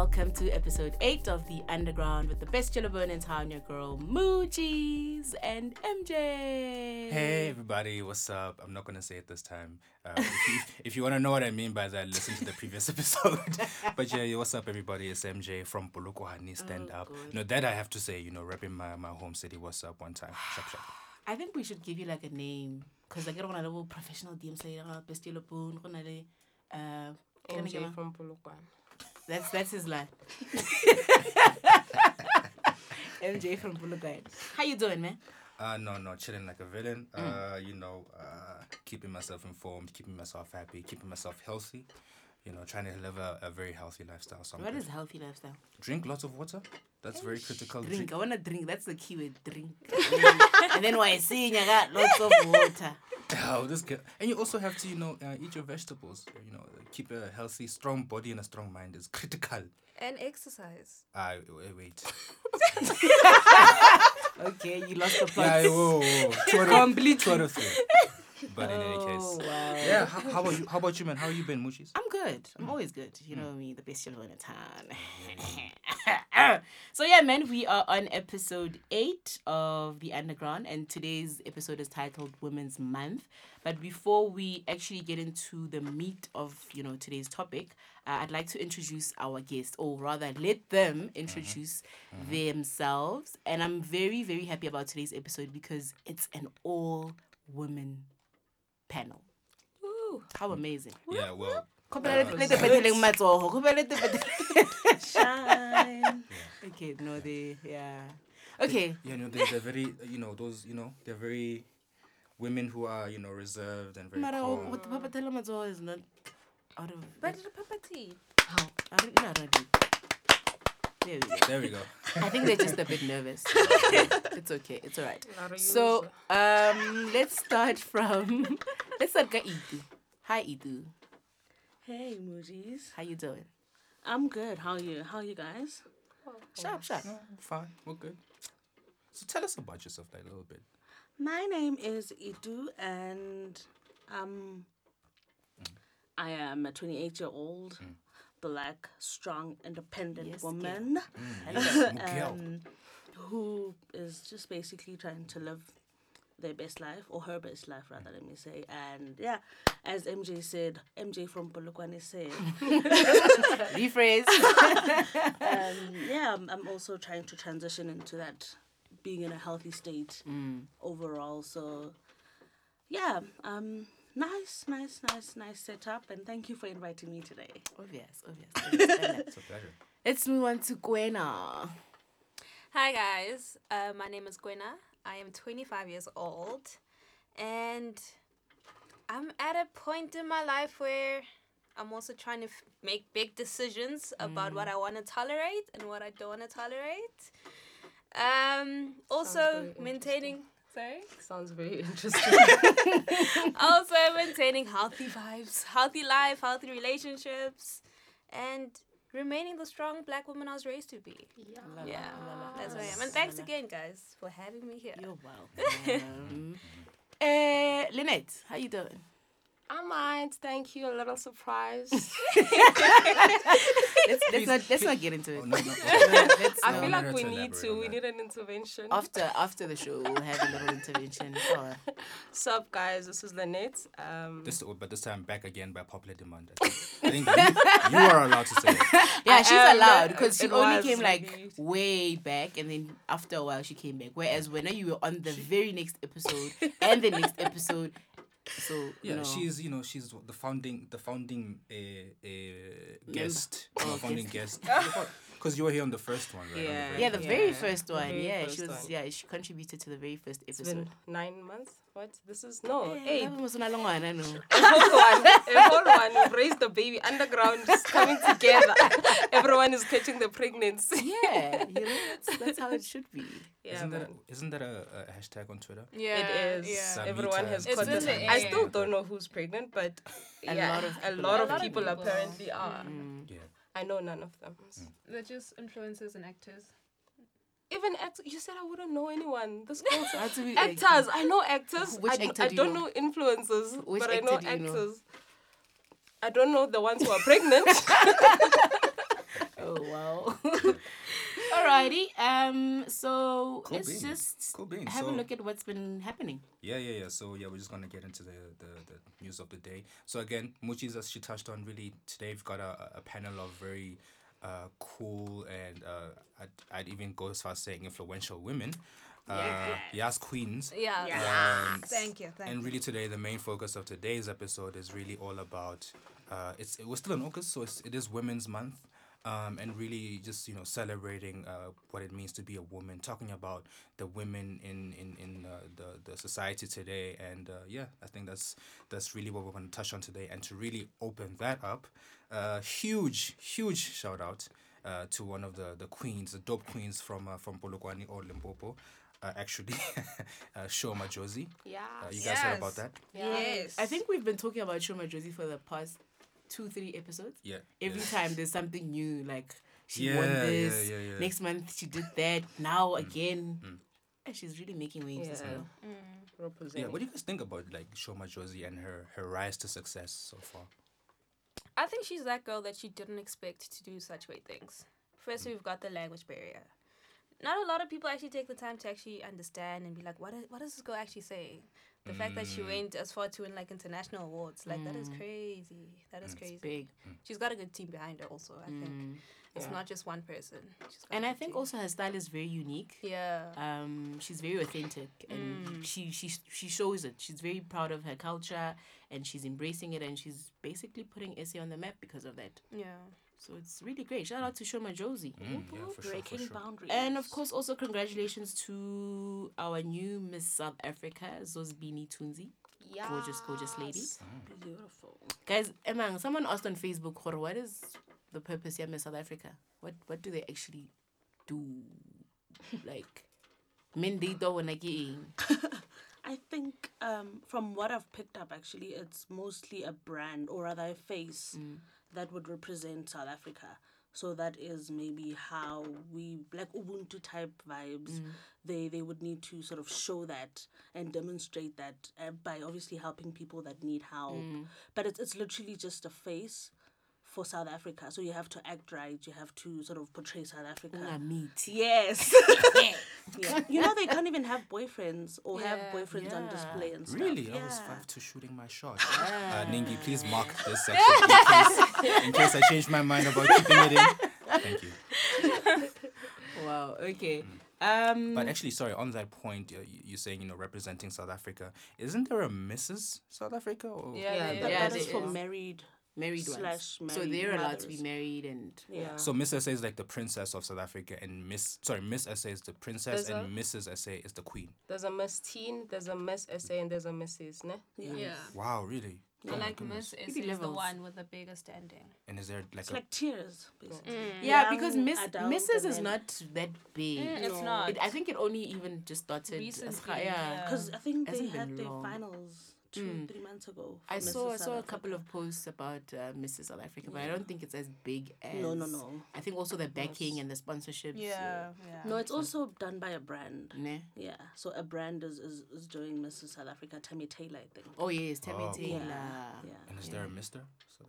welcome to episode 8 of The Underground with the best Chillabone in town, your girl Mootjies and MJ. Hey everybody, what's up? I'm not gonna say it this time. Uh, if you, if you want to know what I mean by that, listen to the previous episode. but yeah, what's up everybody? It's MJ from Bulukuhani Stand Oh, Up. good. No, that I have to say, you know, repping my, my home city. What's up? One time, shop shop. I think we should give you like a name because I get on a little professional DM say, "Ah, best Chillabone, go na le, uh, ke re ne ke MJ from Polokwane. That's that's his line. MJ from Bulugay. How you doing, man? Uh, no, no, chilling like a villain. Mm. Uh, you know, uh, keeping myself informed, keeping myself happy, keeping myself healthy. You know, trying to live a, a very healthy lifestyle. So I'm What good. is healthy lifestyle? drink lots of water. That's very critical. Drink. I wanna drink. That's the key keyword. Drink. and then why I see I got lots of water. Oh, this guy. And you also have to, you know, uh, eat your vegetables. You know, keep a healthy, strong body and a strong mind is critical. And exercise. Ah, wait, wait. Okay, you lost the plot. yeah, whoa, whoa. Two out of, Completely. two out of three. But in any Oh, case, wow. yeah. How, how about you? How about you, man? How have you been, Mootjies? I'm good. I'm hmm. always good. You know hmm. me, the best show in town. so yeah, man, we are on episode eight of the Underground, and today's episode is titled Women's Month. But before we actually get into the meat of you know today's topic, uh, I'd like to introduce our guest, or rather, let them mm-hmm. introduce mm-hmm. themselves. And I'm very very happy about today's episode because it's an all women panel. Woo. How amazing! Yeah, well, Khopela le- le tepetheleng matsogo, khopela le tepetheleng- Shine. Okay, no, they, yeah. Okay, yeah, no, they're, they're very, uh, you know, those, you know, they're very women who are, you know, reserved and very Mara, calm. what the tepetheleng matsogo is not out of. But the pepper tea. how? I don't know. I There we go. There we go. I think they're just a bit nervous. it's okay. It's all right. So, um, let's start from. Let's start with Itu. Hi, Itu. Hey, Mootjies. How you doing? I'm good. How are you? How are you guys? Sharp, sharp. No, fine. We're good. So tell us about yourself, like a little bit. My name is Itu, and um, I am a 28 year old black, strong, independent Yes, girl. woman Miguel. um, who is just basically trying to live their best life or her best life, rather, let me say. And yeah, as MJ said, MJ from Polokwane said, Rephrase. um, yeah, I'm, I'm also trying to transition into that being in a healthy state overall. So, yeah, um, nice, nice, nice, nice setup, and thank you for inviting me today. obvious, obvious. obvious. It's a pleasure. Let's move on to Gwena. Hi guys, uh, my name is Gwenna. I am 25 years old, and I'm at a point in my life where I'm also trying to f- make big decisions about what I want to tolerate and what I don't want to tolerate. Um, also maintaining. Sorry. Sounds very interesting. also maintaining healthy vibes, healthy life, healthy relationships, and remaining the strong black woman I was raised to be. Yeah, that's who I am. And thanks again, guys, for having me here. You're welcome. uh, Lynette, how you doing? I might. Thank you. A little surprise. Let's, let's not let's not get into it. Oh, no, no. Let's I not. feel like we to need to. We need an intervention. After after the show, we'll have a little intervention. Sure. Sup, guys? This is Lynette. Um, This, but this time back again by popular demand. I think, I think you, you are allowed to say it. Yeah, I she's am, allowed because she only was came like really- way back, and then after a while she came back. Whereas when you were on the very next episode and the next episode, so Yeah, no. she's you know she's the founding the founding uh, uh, guest, Oh, founding guest. guest. Because you were here on the first one, right? On the Yeah. yeah, the very Yeah, first one. very yeah, first she was. one. Yeah, she contributed to the very first it's episode. been nine months. What? This is no eight. that was not long one, I know. A whole one. A whole one. We've raised the baby underground, just coming together. Everyone is catching the pregnancy. Yeah, you know that's, that's how it should be. Yeah, Isn't that a, isn't that a, a hashtag on Twitter? Yeah, it is. Yeah. Everyone has It's caught in it. the I still don't know who's pregnant, but A yeah, lot of a people lot of A lot of people people. apparently are. Mm. Yeah. I know none of them. Hmm. They're just influencers and actors. Even act- you said I wouldn't know anyone. This girl How said actors. I know actors. Which I, d- actor I do you don't know? know influencers, Which but I know actor do you know? actors. I don't know the ones who are pregnant. oh wow. Alrighty. Um. So Cool let's beans. just Cool beans. have a look at what's been happening. Yeah, yeah, yeah. So yeah, we're just gonna get into the the, the news of the day. So again, Mootjies, as she touched on, really today we've got a, a panel of very uh, cool and uh, I'd, I'd even go as far as saying influential women. Uh, yes, queens. Yeah. Um, Thank you. Thank and you. really today, the main focus of today's episode is really all about. Uh, it's it was still in August, so it's, it is Women's Month, um, and really just you know celebrating uh, what it means to be a woman, talking about the women in in in uh, the the society today, and uh, yeah, I think that's that's really what we're going to touch on today, and to really open that up, uh, huge huge shout out. Uh, to one of the, the queens, the dope queens from uh, from Polokwane or Limpopo, uh, actually, uh, Sho Madjozi. Yeah. Uh, you guys heard about Yes. that? Yes. I think we've been talking about Sho Madjozi for the past two, three episodes. Yeah. Every yeah. time there's something new, like she Yeah, won this. yeah, yeah. Next month she did that. Now mm. again. Mm. And she's really making waves as Yeah. well. Mm. Yeah, what do you guys think about like Sho Madjozi and her her rise to success so far? I think she's that girl that you didn't expect to do such great things. First, we've got the language barrier. Not a lot of people actually take the time to actually understand and be like, what, is, what does this girl actually say? The fact that she went as far to win like international awards, like that is crazy. That is crazy. Big. She's got a good team behind her, also. I think it's Yeah. not just one person. She's got And I think team. also her style is very unique. yeah, um she's very authentic and Mm. she she she shows it she's very proud of her culture and she's embracing it and she's basically putting SA on the map because of that yeah. So it's really great. Shout out to Sho Madjozi Mm, yeah, for sure, for Breaking sure. boundaries. and of course also congratulations to our new Miss South Africa Zozibini Tunzi gorgeous gorgeous lady. Beautiful. guys Emang someone asked on Facebook what is the purpose here Miss South Africa? What what do they actually do? Like men they don't wanna get in I think um, from what I've picked up, actually, it's mostly a brand or rather a face that would represent South Africa. So that is maybe how we like Ubuntu type vibes. They they would need to sort of show that and demonstrate that uh, by obviously helping people that need help. But it's it's literally just a face for South Africa. So you have to act right. You have to sort of portray South Africa. Yes. yeah. You know they can't even have boyfriends or have Yeah. boyfriends on display and stuff. Really, I was Yeah. five to shooting my shot. Uh, Ningi, please mark this section in case, in case I change my mind about keeping it in. Thank you. Wow. Okay. Um. But actually, sorry, on that point, you're, you're saying you know representing South Africa. Isn't there a Mrs. South Africa? Or? Yeah, Yeah, they- But yeah, that is they- for yeah. married. Married slash ones. so they're allowed to be married and Yeah. So Miss SA is like the princess of South Africa, and Miss sorry Miss SA is the princess, There's and Mrs. SA is the queen. There's a Miss Teen, there's a Miss SA, and there's a Mrs. Ne? Yeah. Yeah. Wow, really? I Oh like goodness. Miss is, is the one with the biggest standing. And is there like It's a like tears, basically. yeah, Young because Miss adult Mrs. is not that big. Mm, it's No. not. It, I think it only even just started. as Recently, hi- yeah. yeah. Because I think they had their long. finals two, Mm. three months ago. I for saw I saw South a couple of posts about uh, Mrs. South Africa, but I don't think it's as big as. No, no, no. I think also the backing and the sponsorships. Yeah, yeah. No, it's also done by a brand. Ne? Yeah, so a brand is, is, is doing Mrs. South Africa, Tammy Taylor, I think. Oh yes, Tammy Oh. Taylor. Yeah. yeah. and is there a Mister?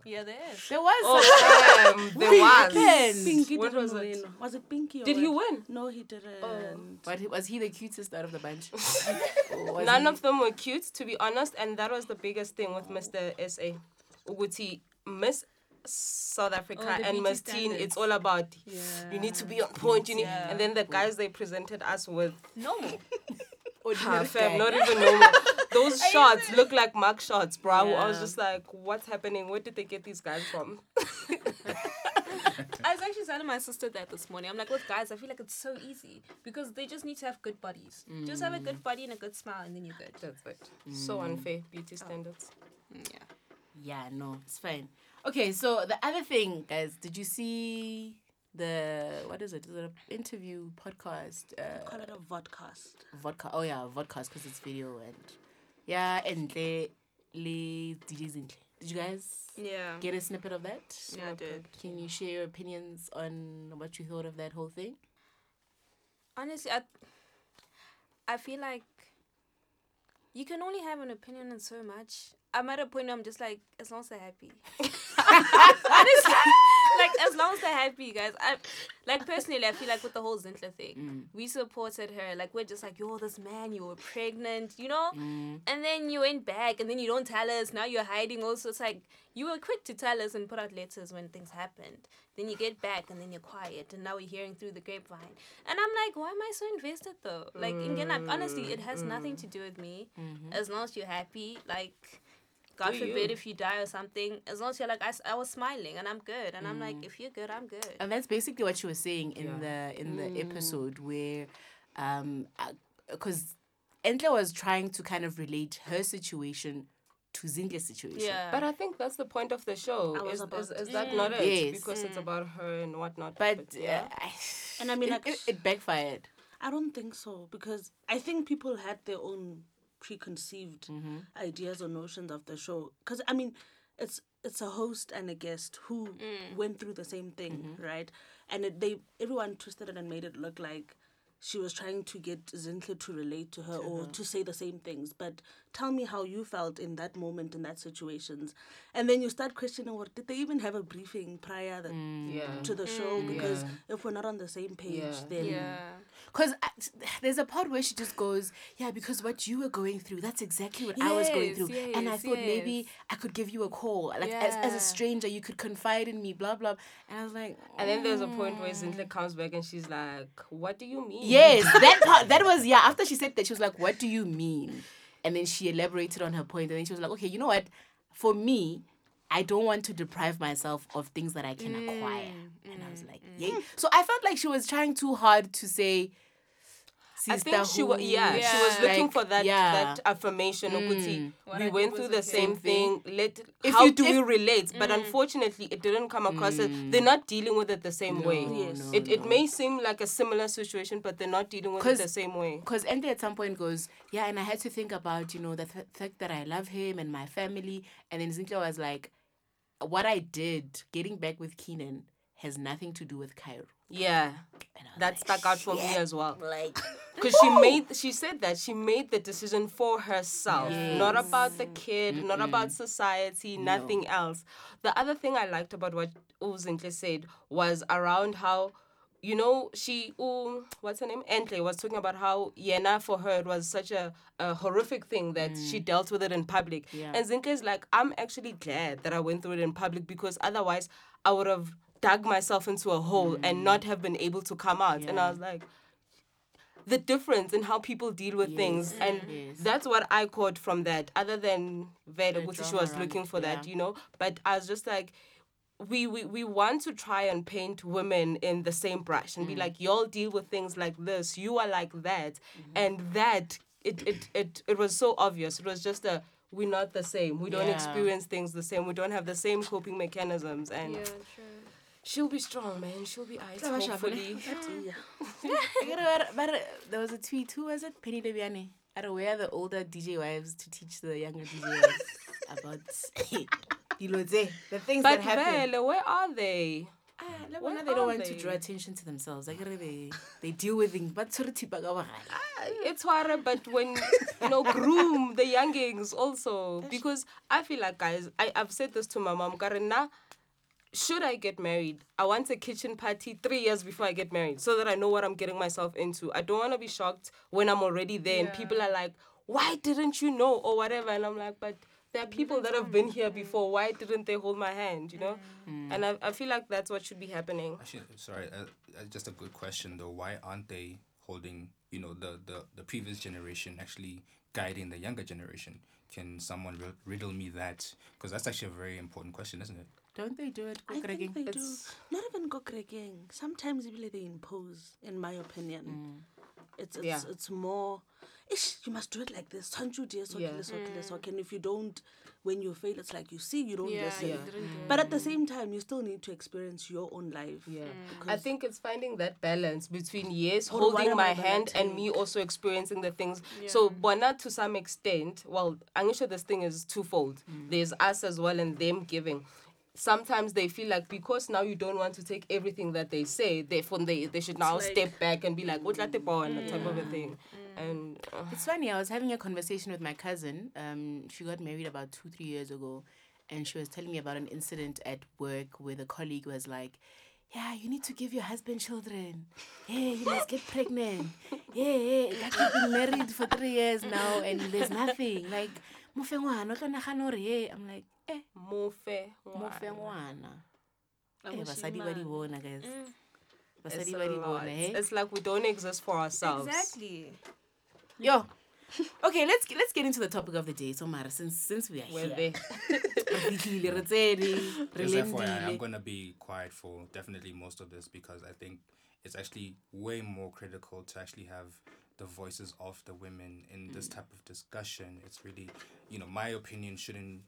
Yeah, there is. There was. Oh, um, there was. Again. Pinky What didn't was it? win. Was it Pinky? Or Did he win? No, he didn't. But was he the cutest out of the bunch? None he- of them were cute, to be honest, and that was the biggest thing with Mr. SA. Uguti, Miss South Africa Oh, and Miss Teen, it's all about you need to be on point. You need, Yeah. and then the guys they presented us with, Normal. ordinary ah, fam, not even normal. Those shots look like mug shots, bro. I was just like, what's happening? Where did they get these guys from? I was actually telling my sister that this morning. I'm like, look, guys, I feel like it's so easy because they just need to have good bodies. Just have a good mm. body and a good smile, and then you're good. That's it. So mm. unfair beauty oh. standards. Mm, yeah. Yeah, no, it's fine. Okay, so the other thing, guys, did you see the what is it? Is it an interview podcast? Uh, Call it a vodcast. vodka. Oh yeah, vodcast because it's video and yeah, and le le DJs in. Did you guys Yeah. get a snippet of that? Yeah, I did. Can you share your opinions on what you thought of that whole thing? Honestly, I, I feel like you can only have an opinion on so much. I'm at a point where I'm just like, as long as they're happy. honestly, like as long as they're happy, guys. I like personally, I feel like with the whole Zinhle thing, Mm. we supported her. Like we're just like, yo, this man, you were pregnant, you know, Mm. and then you went back, and then you don't tell us. Now you're hiding. Also, it's like you were quick to tell us and put out letters when things happened. Then you get back, and then you're quiet, and now we're hearing through the grapevine. And I'm like, why am I so invested though? Like, again, like, honestly, it has nothing to do with me. Mm-hmm. As long as you're happy, like. God Do forbid you? if you die or something. As long as you're like, I, I was smiling and I'm good. And I'm like, Mm. if you're good, I'm good. And that's basically what she was saying in the in the Mm. episode where, um, because Entle was trying to kind of relate her situation to Zinhle's situation. Yeah. But I think that's the point of the show. I was Is, about is, is that say. not it? Yes. Because it's about her and whatnot. But yeah. uh, And I mean, it, like, it, it backfired. I don't think so because I think people had their own preconceived Mm-hmm. ideas or notions of the show. Because I mean, it's it's a host and a guest who Mm. went through the same thing, Mm-hmm. right? And it, they everyone twisted it and made it look like she was trying to get Zinhle to relate to her or to say the same things. But tell me how you felt in that moment in that situations, and then you start questioning, what did they even have a briefing prior that, yeah. to the show? Because Yeah. if we're not on the same page, Yeah. then yeah. Because there's a part where she just goes, Yeah, because what you were going through, that's exactly what I was going Yes, through. and I yes, thought maybe. I could give you a call. Like, as, as a stranger, you could confide in me, blah, blah. And I was like, And then there's a point where mm. Zinhle comes back and she's like, What do you mean? Yes, that part, that was, yeah, after she said that, she was like, What do you mean? And then she elaborated on her point, And then she was like, Okay, you know what? For me, I don't want to deprive myself of things that I can acquire. Mm, and I was mm, like, mm. Yay. So I felt like she was trying too hard to say, I think she was yeah, she was looking Like, for that yeah. that affirmation ukuthi What we went through was the okay. same Same thing. Let If how you- do if- we relate? But unfortunately it didn't come across as they're not dealing with it the same way. Yes. no, It it may seem like a similar situation, but they're not dealing with it the same way. Because Andy at some point goes, yeah, and I had to think about, you know, the th- fact that I love him and my family. And then Zinhle was like, what I did, getting back with Kiernan, has nothing to do with Kairo. Yeah. And I was That like, stuck out for me as well. Like, Because she made, she said that she made the decision for herself, not about the kid, not about society, nothing else. The other thing I liked about what Uzinhle said was around how, you know, she, um, what's her name? Entle was talking about how Yena for her it was such a, a horrific thing that she dealt with it in public. Yeah. And Zinhle is like, I'm actually glad that I went through it in public because otherwise I would have dug myself into a hole and not have been able to come out. And I was like, the difference in how people deal with things and Yes. that's what i caught from that other than Veda, which she was looking for that you know but i was just like we, we we want to try and paint women in the same brush Mm. and be like y'all deal with things like this you are like that Mm-hmm. and that it, it it it was so obvious it was just a we're not the same we don't Yeah. experience things the same we don't have the same coping mechanisms and Yeah, true. she'll be strong man she'll be ice Tla ba hopefully yeah. I gotta- but, but there was a tweet. Who was it? Penny Debiane. I don't where the older DJ wives to teach the younger DJ wives about dilo tse, the things but that happen. Vele, where are they Ah, le Where bona they don't are want to draw attention to themselves. Like they they deal with things, but sort thipa ka bogale. it's hard, but when you know, groom the youngings also because I feel like guys, I I've said this to my mom, Karina. Should I get married? I want a kitchen party three years before I get married, so that I know what I'm getting myself into. I don't want to be shocked when I'm already there and people are like, "Why didn't you know?" or whatever, and I'm like, "But there are people that have been here before. Why didn't they hold my hand?" You know, and I I feel like that's what should be happening. Actually, sorry, uh, uh, just a good question though. Why aren't they holding, you know, the, the, the previous generation actually guiding the younger generation? Can someone ri- riddle me that? Because that's actually a very important question, isn't it? Don't they do it? I think they do. Not even gokregeng. Sometimes really they impose, in my opinion. It's it's Yeah. it's more ish, you must do it like this. Don't you dear so Yeah. so so mm. And if you don't when you fail, it's like you see you don't Yeah, listen. Yeah. didn't But at the same time you still need to experience your own life. Yeah. Mm. I think it's finding that balance between yes, holding my hand and me also experiencing the things. So Bona to some extent, well, I'm sure this thing is twofold. Mm. There's us as well and them giving. Sometimes they feel like because now you don't want to take everything that they say, therefore they, they should now like- step back and be like, what type of a thing. And uh, It's funny. I was having a conversation with my cousin. Um, she got married about two, three years ago, and she was telling me about an incident at work where the colleague was like, "Yeah, you need to give your husband children. Hey, you must get pregnant. Hey, hey, like you've been married for three years now, and there's nothing. Like, mo fe ngwana, o tlo nagana hore, hey." I'm like, eh, Mofe. mo fe ngwana. A Eh, basadi ba di moshemane. bona, guys. It's Basadi a ba di bona, hey? It's like we don't exist for ourselves. Exactly. Yo. Okay, let's let's get into the topic of the day. So Mara, since since we are We're here, there. re tsene, re Just FYI, I'm gonna be quiet for definitely most of this because I think it's actually way more critical to actually have the voices of the women in this type of discussion. It's really, you know, my opinion shouldn't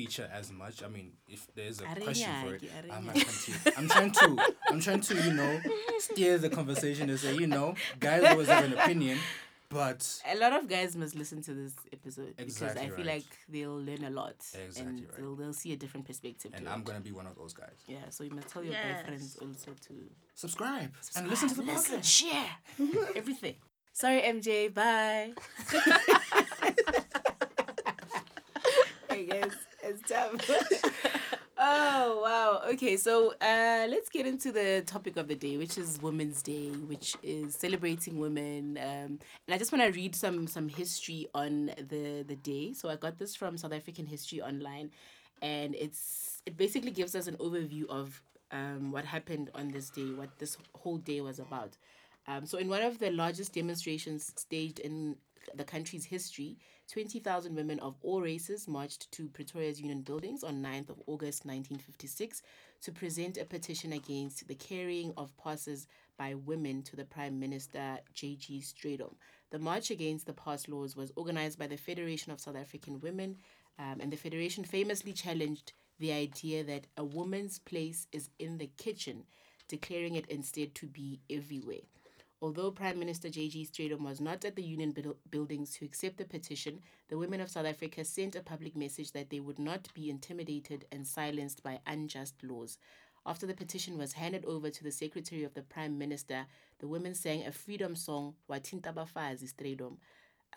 feature as much. I mean, if there's a Are question for it, nyaki, I'm, nyaki. trying to, I'm trying to, I'm trying to, you know, steer the conversation to say, you know, guys always have an opinion, but A lot of guys must listen to this episode because I Exactly feel right. like they'll learn a lot Exactly and right. they'll, they'll see a different perspective. and to I'm it. gonna be one of those guys. yeah. So you must tell your Yes. boyfriends also to Subscribe, and listen to the listen, podcast. share everything. Sorry, MJ. Bye. it's time. oh wow. Okay, so uh, let's get into the topic of the day, which is Women's Day, which is celebrating women. Um, and I just want to read some some history on the the day. So I got this from South African History Online, and it's it basically gives us an overview of um, what happened on this day, what this whole day was about. Um, so, in one of the largest demonstrations staged in the country's history, 20,000 women of all races marched to Pretoria's Union buildings on 9th of August 1956 to present a petition against the carrying of passes by women to the Prime Minister J.G. Strijdom. The march against the pass laws was organized by the Federation of South African Women, um, and the Federation famously challenged the idea that a woman's place is in the kitchen, declaring it instead to be everywhere. Although Prime Minister J.G. Strijdom was not at the Union buildings to accept the petition, the women of South Africa sent a public message that they would not be intimidated and silenced by unjust laws. After the petition was handed over to the Secretary of the Prime Minister, the women sang a freedom song, Watinta Bafazi Strijdom.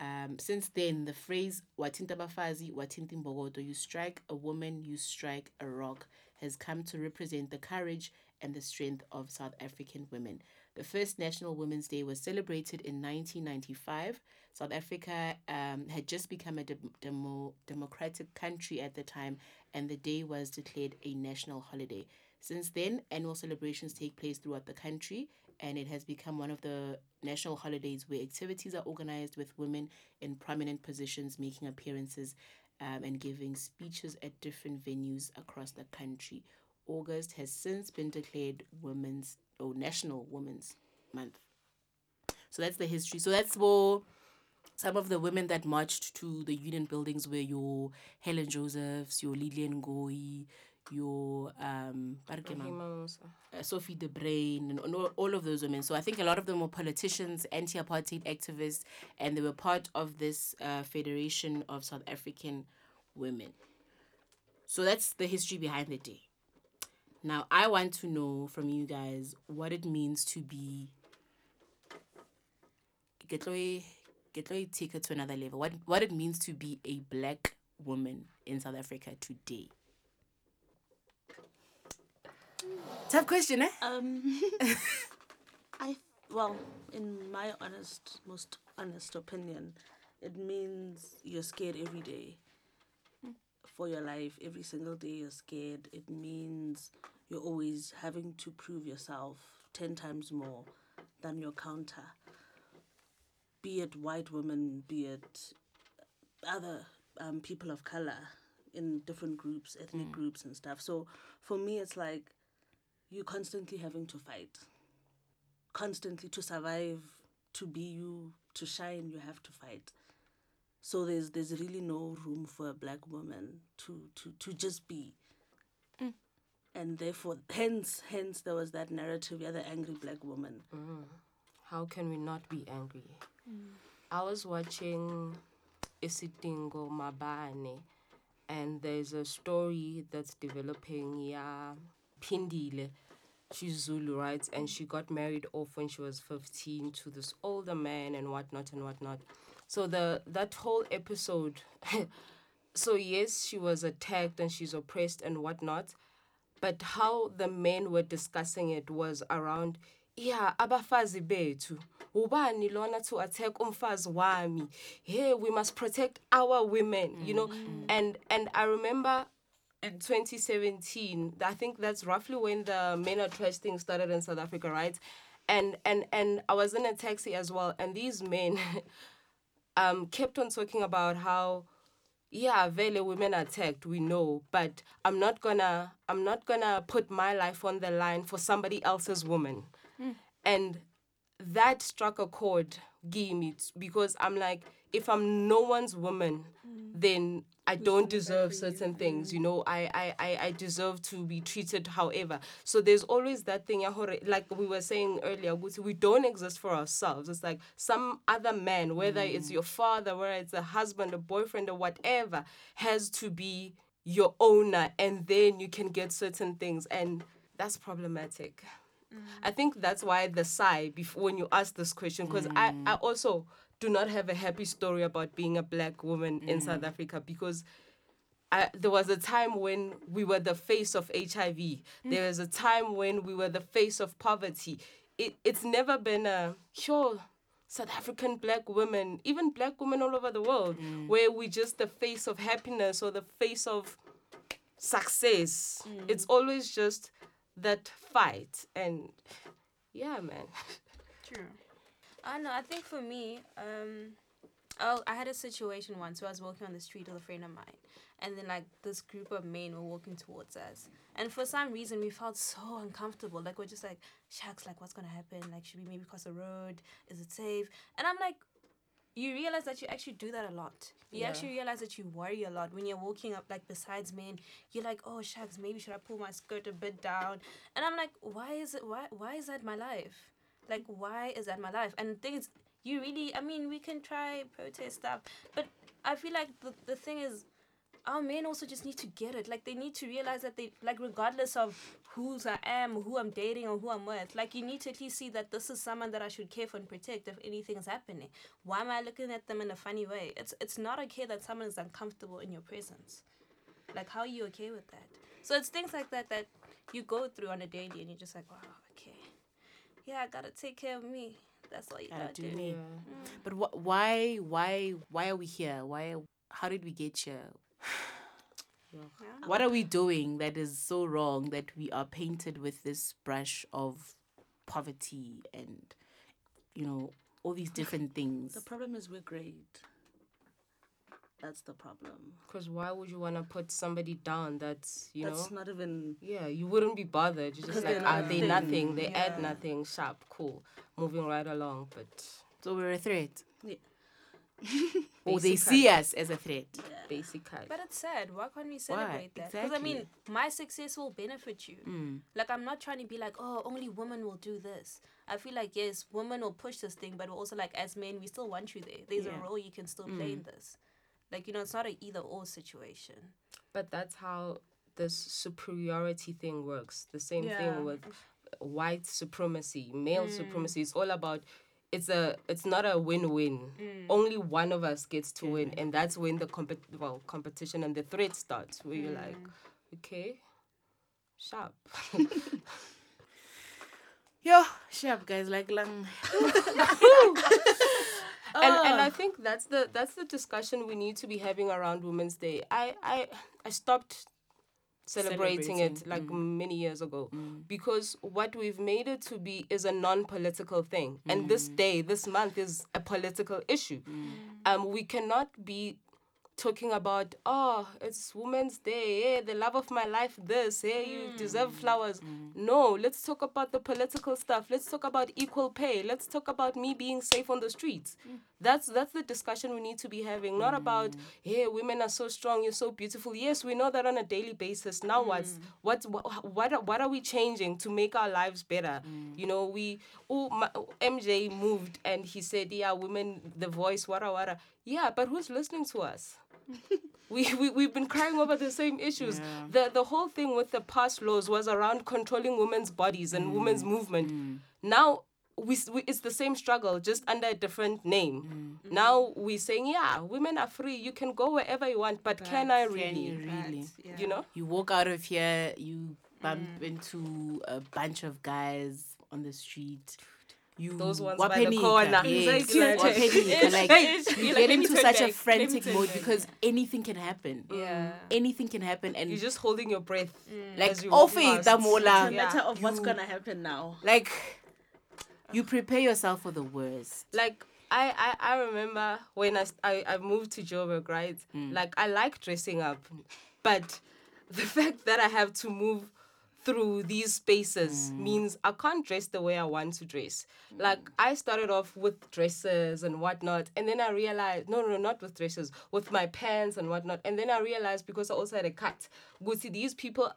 Um, since then, the phrase Watinta Bafazi, Watinta Mbogoto, you strike a woman, you strike a rock, has come to represent the courage and the strength of South African women. The first National Women's Day was celebrated in 1995. South Africa um, had just become a dem- demo- democratic country at the time, and the day was declared a national holiday. Since then, annual celebrations take place throughout the country, and it has become one of the national holidays where activities are organized with women in prominent positions making appearances um, and giving speeches at different venues across the country. August has since been declared Women's or National Women's Month. So that's the history. So that's for some of the women that marched to the union buildings were your Helen Josephs, your Lilian Ngoyi, your um ba re ke mang? Rahima Moosa. uh, Sophie De Bruyn, and all, all of those women. So I think a lot of them were politicians, anti-apartheid activists, and they were part of this uh, Federation of South African Women. So that's the history behind the day. Now I want to know from you guys what it means to be. get ke tlo e take it to another level. What what it means to be a black woman in South Africa today. Tough question, eh? Um, I well, in my honest, most honest opinion, it means you're scared every day for your life. Every single day you're scared. It means you're always having to prove yourself ten times more than your counter. Be it white women, be it other um, people of color in different groups, ethnic groups and stuff. So for me, it's like you're constantly having to fight. Constantly to survive, to be you, to shine, you have to fight. So there's there's really no room for a black woman to to, to just be. And therefore, hence, hence there was that narrative, you're the angry black woman. Mm. How can we not be angry? Mm. I was watching Isitingo Mabane, and there's a story that's developing. Yeah, Pindile. She's Zulu, right? And she got married off when she was 15 to this older man and whatnot and whatnot. So the that whole episode so yes, she was attacked and she's oppressed and whatnot, but how the men were discussing it was around, yeah, abafazi bethu. Ubani lona to attack umfazi wami. Hey, we must protect our women, you know. And and I remember in 2017, I think that's roughly when the men are trash thing started in South Africa, right? And and and I was in a taxi as well, and these men um kept on talking about how yeah vele women are attacked we know but i'm not gonna i'm not gonna put my life on the line for somebody else's woman. Hmm. And that struck a chord give me because i'm like if i'm no one's woman hmm. then i don't deserve certain things you know I, I i i deserve to be treated however. So there's always that thing like we were saying earlier we don't exist for ourselves. It's like some other man whether it's your father whether it's a husband a boyfriend or whatever has to be your owner and then you can get certain things. And that's problematic I think that's why the sigh before when you ask this question, because I, I mm. also do not have a happy story about being a black woman in South mm. Africa because I, there was a time when we were the face of HIV. Mm. There was a time when we were the face of poverty. It, it's never been a sure South African black women, even black women all over the world, where we just the face of happiness or the face of success. It's always just that fight and yeah, man. True. I know. I think for me, um, oh, I had a situation once where I was walking on the street with a friend of mine, and then like this group of men were walking towards us, and for some reason we felt so uncomfortable. Like we're just like, shucks, like what's gonna happen? Like should we maybe cross the road? Is it safe? And I'm like, you realize that you actually do that a lot. You Yeah. actually realize that you worry a lot when you're walking up, like besides men. You're like, oh shucks, maybe should I pull my skirt a bit down? And I'm like, why is it? Why why is that my life? Like, why is that my life? And things you really, I mean, we can try protest stuff, but I feel like the the thing is, our men also just need to get it. Like, they need to realize that they, like, regardless of who's I am, who I'm dating, or who I'm with, like, you need to at least see that this is someone that I should care for and protect if anything is happening. Why am I looking at them in a funny way? It's it's not okay that someone is uncomfortable in your presence. Like, how are you okay with that? So it's things like that that you go through on a daily, and you're just like, wow, okay, yeah, I gotta take care of me. That's all you Gotta gotta, do do. me. Mm. But wh- why, why, why are we here? Why? How did we get here? What are we doing that is so wrong that we are painted with this brush of poverty and, you know, all these different things? The problem is we're great. That's the problem. Because why would you want to put somebody down that's, you know That's know? not even. Yeah, you wouldn't be bothered. You're just Because like, they're are ah, they a nothing? thing. They add Yeah. nothing. Sharp, cool. Moving right along. But So we're a threat. Yeah. or they see us as a threat. basically. But it's sad. Why can't we celebrate that? Because I mean, my success will benefit you. Mm. Like I'm not trying to be like, oh, only women will do this. I feel like yes, women will push this thing, but also like as men, we still want you there. There's Yeah. Mm. a role you can still play in this. Like you know, it's not an either or situation. But that's how this superiority thing works. The same Yeah. thing with white supremacy, male supremacy. It's all about it's a it's not a win-win. Mm. Only one of us gets to win, and that's when the compet well competition and the threat starts. Where you're like, mm. okay, sharp. Yo, sharp guys, like lang. and and I ah. think that's the that's the discussion we need to be having around Women's Day. I I I stopped celebrating, it like mm. many years ago. Mm. Because what we've made it to be is a non-political thing, and this mm. day, this month is a political issue. Um, we cannot be talking about oh it's women's day hey the love of my life this hey you deserve flowers. No let's talk about the political stuff. Let's talk about equal pay. Let's talk about me being safe on the streets that's that's the discussion we need to be having. Not about mm. hey women are so strong you're so beautiful. Yes we know that on a daily basis. Now what's mm. what's what what are, what are we changing to make our lives better? Mm. You know we oh my, mj moved and he said yeah women the voice wara wara yeah but who's listening to us? We, we we've been crying over the same issues. The the whole thing with the past laws was around controlling women's bodies and women's movement. Now we, we it's the same struggle just under a different name. Mm. Mm-hmm. Now we're saying, yeah, women are free. You can go wherever you want, but, can I Can really? you really? But, yeah. You know? You walk out of here, you bump mm. into a bunch of guys on the street. You Those ones by the corner. Yes, Anxiety attack. wapenika, like Hey, you you're get like, let me into turn such a back, let me frantic mode back. because anything can happen. Yeah. Anything can happen, and You're just holding your breath. Mm. like as you walk off it, past. It's a matter of what's gonna happen now. Like you prepare yourself for the worst. like I, I, I remember when I, I, I moved to Joburg, right? Mm. Like I like dressing up, but the fact that I have to move through these spaces mm. means I can't dress the way I want to dress. Mm. Like I started off with dresses and whatnot, and then I realized no, no, not with dresses, with my pants and whatnot, and then I realized because I also had a cut. Go see these people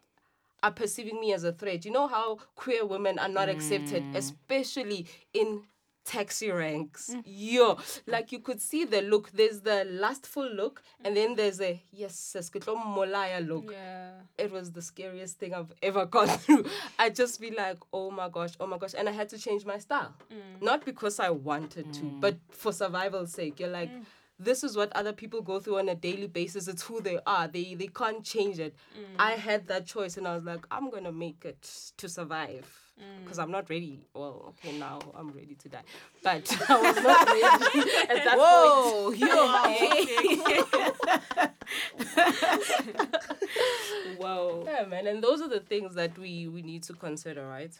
are perceiving me as a threat. You know how queer women are not accepted, mm. especially in taxi ranks. Mm. Yo, like you could see the look. There's the lustful look, and then there's a yes, molaya look. Yeah. It was the scariest thing I've ever gone through. I just be like, oh my gosh, oh my gosh, and I had to change my style, mm. not because I wanted to, but for survival's sake. You're like. This is what other people go through on a daily basis. It's who they are. They they can't change it. I had that choice, and I was like, I'm gonna make it to survive because I'm not ready. Well, okay, now I'm ready to die, but I was not ready at that point. Whoa, you okay? Whoa. Yeah, man, and those are the things that we we need to consider, right?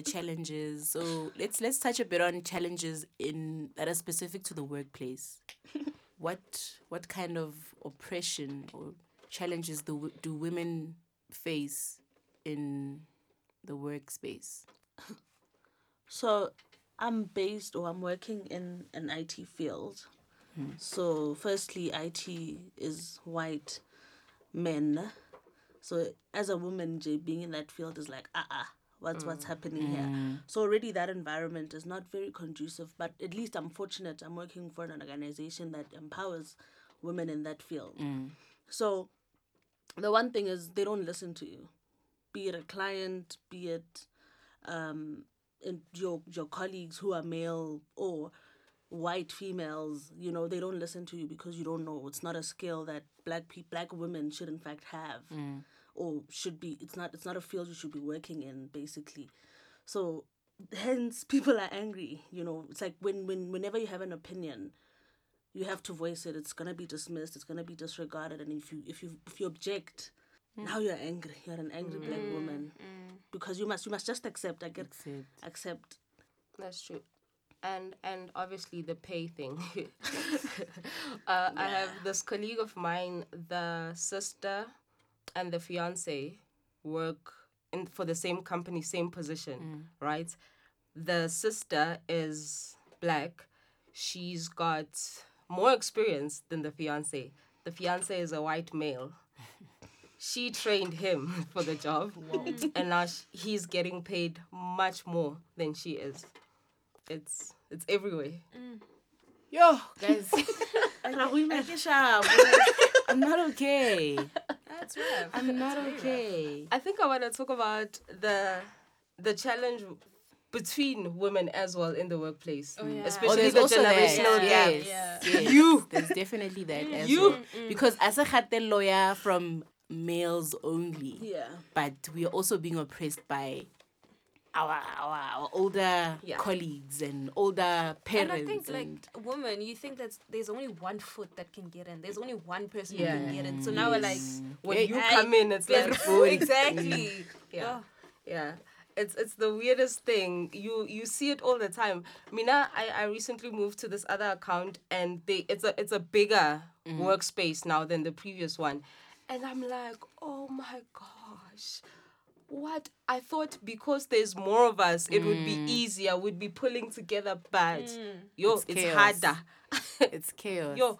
The challenges. So let's let's touch a bit on challenges in that are specific to the workplace. what what kind of oppression or challenges do do women face in the workspace? So I'm based or I'm working in an IT field. So firstly, IT is white men. So as a woman, being in that field is like, ah, uh what's what's mm. happening here? Mm. So already that environment is not very conducive. But at least I'm fortunate. I'm working for an organization that empowers women in that field. Mm. So the one thing is they don't listen to you, be it a client, be it um, in your your colleagues who are male or white females, you know, they don't listen to you because you don't know. It's not a skill that black pe- black women should in fact have, or should be. It's not. It's not a field you should be working in, basically. So, hence people are angry. You know, it's like when when whenever you have an opinion, you have to voice it. It's gonna be dismissed. It's gonna be disregarded. And if you if you if you object, mm. now you're angry. You're an angry mm. black woman mm. because you must you must just accept. I get Accept. accept. That's true. And and obviously the pay thing. uh, I have this colleague of mine, the sister and the fiance work in for the same company, same position, mm. right? The sister is black. She's got more experience than the fiance. The fiance is a white male. She trained him for the job, and now sh- he's getting paid much more than she is. It's it's everywhere. Mm. Yo, guys. Uh, I'm not okay. That's rough. I'm not okay. I think I want to talk about the the challenge between women as well in the workplace, Oh, yeah. Oh, especially there's the also generational gap. Yes, Yeah. yes. You. There's definitely that as You. well. Because as a Khatel lawyer from males only, Yeah. but we are also being oppressed by our our, our older Yeah. colleagues and older parents. And. I think, like, and- a woman, you think that there's only one foot that can get in. There's only one person Yeah. who can get in. So now we're like, When Hey, you I- come in, it's like exactly. yeah, yeah. It's it's the weirdest thing. You you see it all the time. Mina, I, I recently moved to this other account and they it's a it's a bigger mm-hmm. workspace now than the previous one. And I'm like, oh my gosh. What I thought because there's more of us, it would be mm. easier. We'd be pulling together, but mm. yo, It's it's, harder. it's chaos. yo,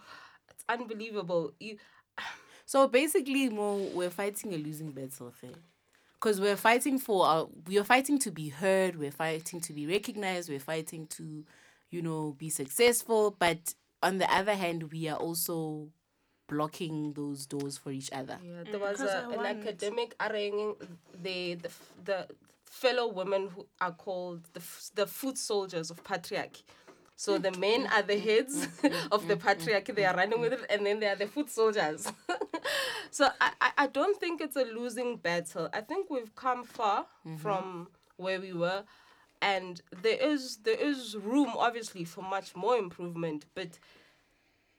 it's unbelievable. You So basically, more we're fighting a losing battle, thing. because we're fighting for our, we are fighting to be heard, we're fighting to be recognized, we're fighting to, you know, be successful. But on the other hand, we are also blocking those doors for each other. Yeah, there was Because a, I an academic arranging the, the the fellow women who are called the the foot soldiers of patriarchy. So the men are the heads mm, mm, of the mm, patriarchy. They are running with it, and then they are the foot soldiers. so I, I, I don't think it's a losing battle. I think we've come far mm-hmm. from where we were, and there is there is room obviously for much more improvement. But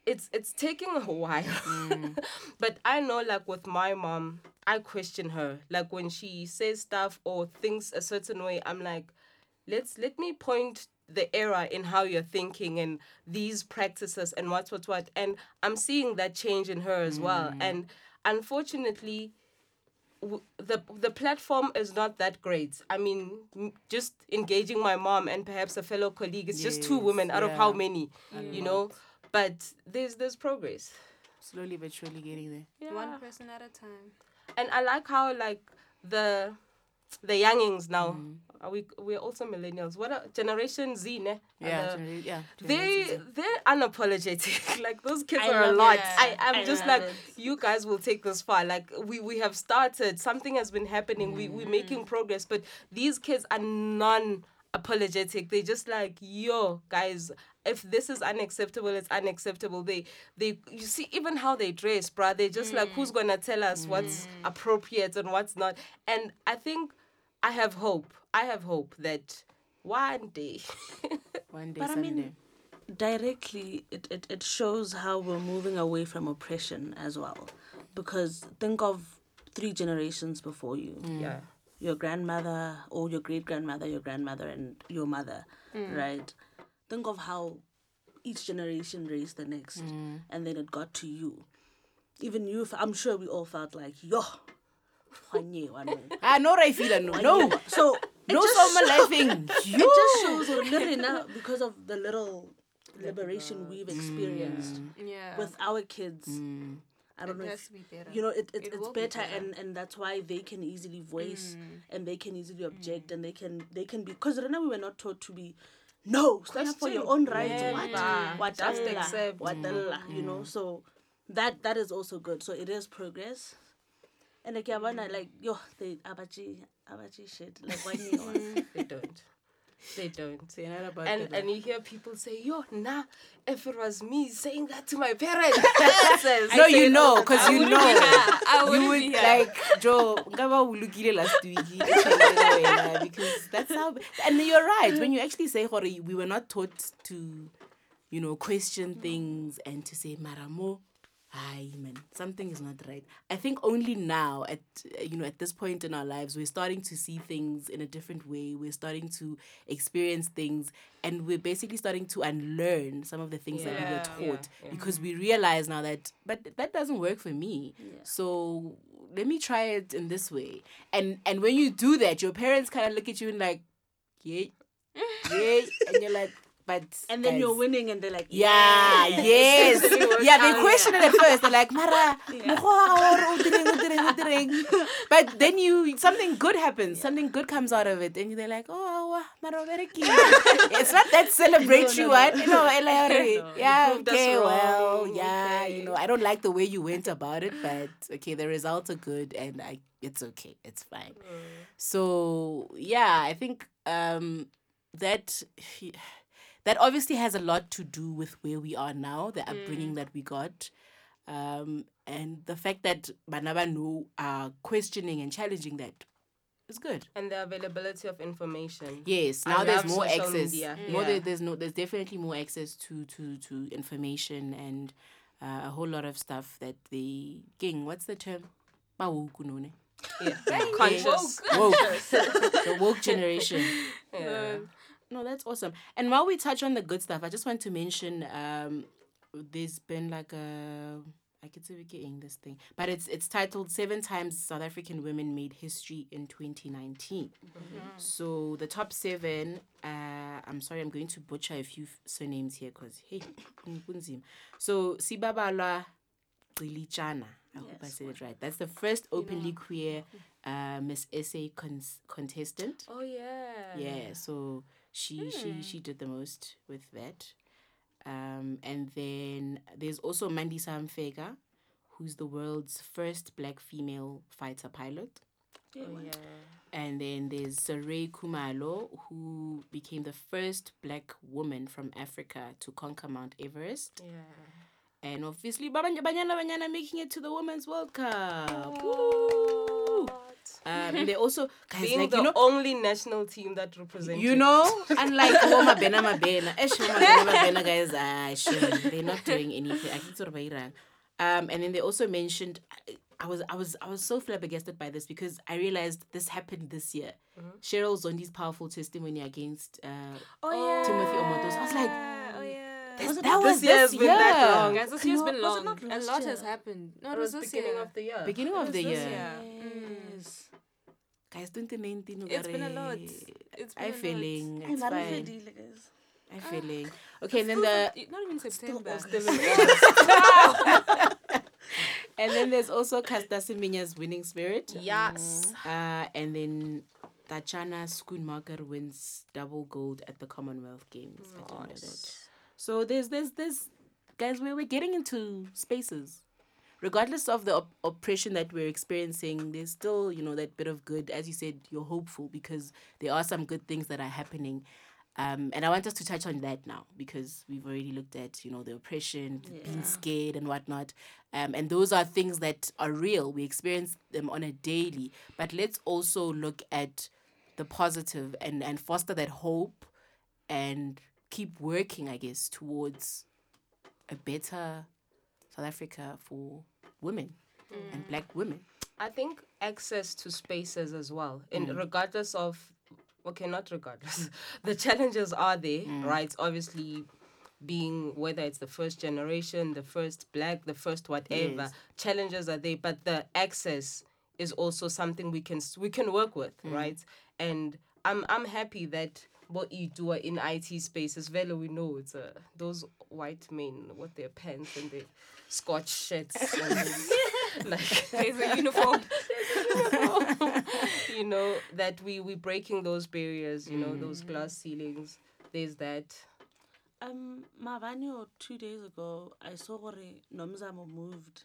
it's it's taking a while. Mm. but I know like with my mom, I question her. Like when she says stuff or thinks a certain way, I'm like, let's let me point the error in how you're thinking and these practices and what's what what. And I'm seeing that change in her as well. Mm. And unfortunately, w- the the platform is not that great. I mean, m- just engaging my mom and perhaps a fellow colleague. It's just two women out of how yeah. many, you know. But there's there's progress. Slowly but surely getting there. One person at a time. And I like how like the the youngings now. Are we we're also millennials. What are Generation Z, ne? Yeah, the- uh, genera- yeah. they generations, they're unapologetic. like those kids I are a lot. it. I I'm I just like it. you guys will take this far. Like we we have started. Something has been happening. We we're mm. making progress. But these kids are non apologetic. They just like yo guys. If this is unacceptable, it's unacceptable. They they you see even how they dress, bruh. they're just like who's mm. gonna tell us what's mm. appropriate and what's not. And I think I have hope. I have hope that one day. One day, But I mean, directly, it, it, it shows how we're moving away from oppression as well. Because think of three generations before you mm. yeah. your grandmother or your great grandmother, your grandmother, and your mother, right? Think of how each generation raised the next, mm. and then it got to you. Even you, i'm sure we all felt like, yo, i know I feel no, no, So it no, just summer show- laughing. it just shows or really now because of the little liberation we've mm. experienced Yeah. with our kids. Mm. I don't it know has if to be better. you know it, it, It it's will be better better. and and that's why they can easily voice and they can easily object and they can they can be because right now we were not taught to be no stand up for your own rights. Never. what? what Just dalla, accept. what dalla, you know? Mm. So that that is also good. So it is progress. And like yeah, like yo they abachi abachi shit like one year They don't. They don't. Say not about And and you hear people say, "Yo, nah, if it was me saying that to my parents, nonsense." no, you know, because you know, I you wouldn't would be like Joe. Ngaba ulukile last week because that's how. And you're right when you actually say, "Hore, we were not taught to, you know, question things and to say maramo." Aye, man, something is not right. I think only now, at you know, at this point in our lives, we're starting to see things in a different way. We're starting to experience things, and we're basically starting to unlearn some of the things that we were Yeah. taught because we realize now that, but that doesn't work for me. So let me try it in this way. And and when you do that, your parents kind of look at you and like, yeah, yeah, and you're like, but and then you're winning and they're like yeah, yes. yeah, they out, question it at first. They're like, Mara, mokgwa wa hao, o direng, o direng, o direng." but then you something good happens, something good comes out of it, and they're like, oh, Mara, it's not that celebrate you, what? You know, No, yeah, you proved us okay, well, yeah, okay. you know, I don't like the way you went about it, but okay, the results are good, and I, it's okay, it's fine. So yeah, I think um, that that obviously has a lot to do with where we are now, the upbringing that we got, um, and the fact that Banabanu are questioning and challenging that is good. and the availability of information. Yes, I now there's more access. media. More Yeah. there's no there's definitely more access to to to information and uh, a whole lot of stuff that the king. What's the term? Bawoku none. Yeah. Conscious. Woke. the woke generation. Yeah. No, that's awesome. And while we touch on the good stuff, I just want to mention um, there's been like a I could say we're getting this thing, but it's it's titled Seven Times South African Women Made History in 2019. So the top seven. Uh, I'm sorry, I'm going to butcher a few surnames here because hey. So Sibabala Cilichana. I hope I said it right. That's the first openly queer uh, Miss SA cons- contestant. Oh yeah. Yeah, so she she she did the most with that. Um, and then there's also Mandisa Mfeka, who's the world's first black female fighter pilot. Yeah, Oh, yeah. And then there's Saray Khumalo, who became the first black woman from Africa to conquer Mount Everest. Yeah. And obviously, Babanya Banyana Banyana making it to the Women's World Cup. Woo! What? Um, and they also, guys, Being like, the you know, only national team that represents you know, unlike Woma Bena Mabena, eh, Shoma Bena Mabena guys, ah, sure, they're not doing anything. I think sort of Iran. Um, and then they also mentioned, I- I was, I was, I was so flabbergasted by this because I realized this happened this year. Cheryl Zondi's powerful testimony against uh, Oh yeah. Timothy Omotoso. I was like, Oh yeah. that, Was it that this was year this has been that long? Guys, this year's No, been was it long. not A last lot has happened. No, It it was was this beginning year. of the year. Beginning of the this year. year. Yes. Guys, 2019. It's been a lot. It's been I a feeling. Hey, It's Mara fine. Fedile, guys. I feeling. Okay, and then the not even September. August. and then there's also Caster Semenya's winning spirit. Yes. Uh, and then Tatjana Schoenmaker wins double gold at the Commonwealth Games. I didn't know that. So there's there's there's guys we we're getting into spaces. Regardless of the op- oppression that we're experiencing, there's still, you know, that bit of good. As you said, you're hopeful because there are some good things that are happening. Um, and I want us to touch on that now because we've already looked at, you know, the oppression, being scared and whatnot. Um, and those are things that are real. We experience them on a daily. But let's also look at the positive and, and foster that hope and keep working, I guess, towards a better South Africa for women and black women. I think access to spaces as well, and Mm. regardless of, okay, not regardless, the challenges are there, Mm. right? Obviously, being whether it's the first generation, the first black, the first whatever, Yes. challenges are there, but the access is also something we can we can work with, Mm. right? And I'm I'm happy that what you do in IT spaces. Velo, we know it's uh, those white men with their pants and their scotch shirts. and like There's a uniform. you know that we we breaking those barriers you know those glass ceilings there's that Um, Mavanyo, two days ago, I saw gore Nomzamo moved,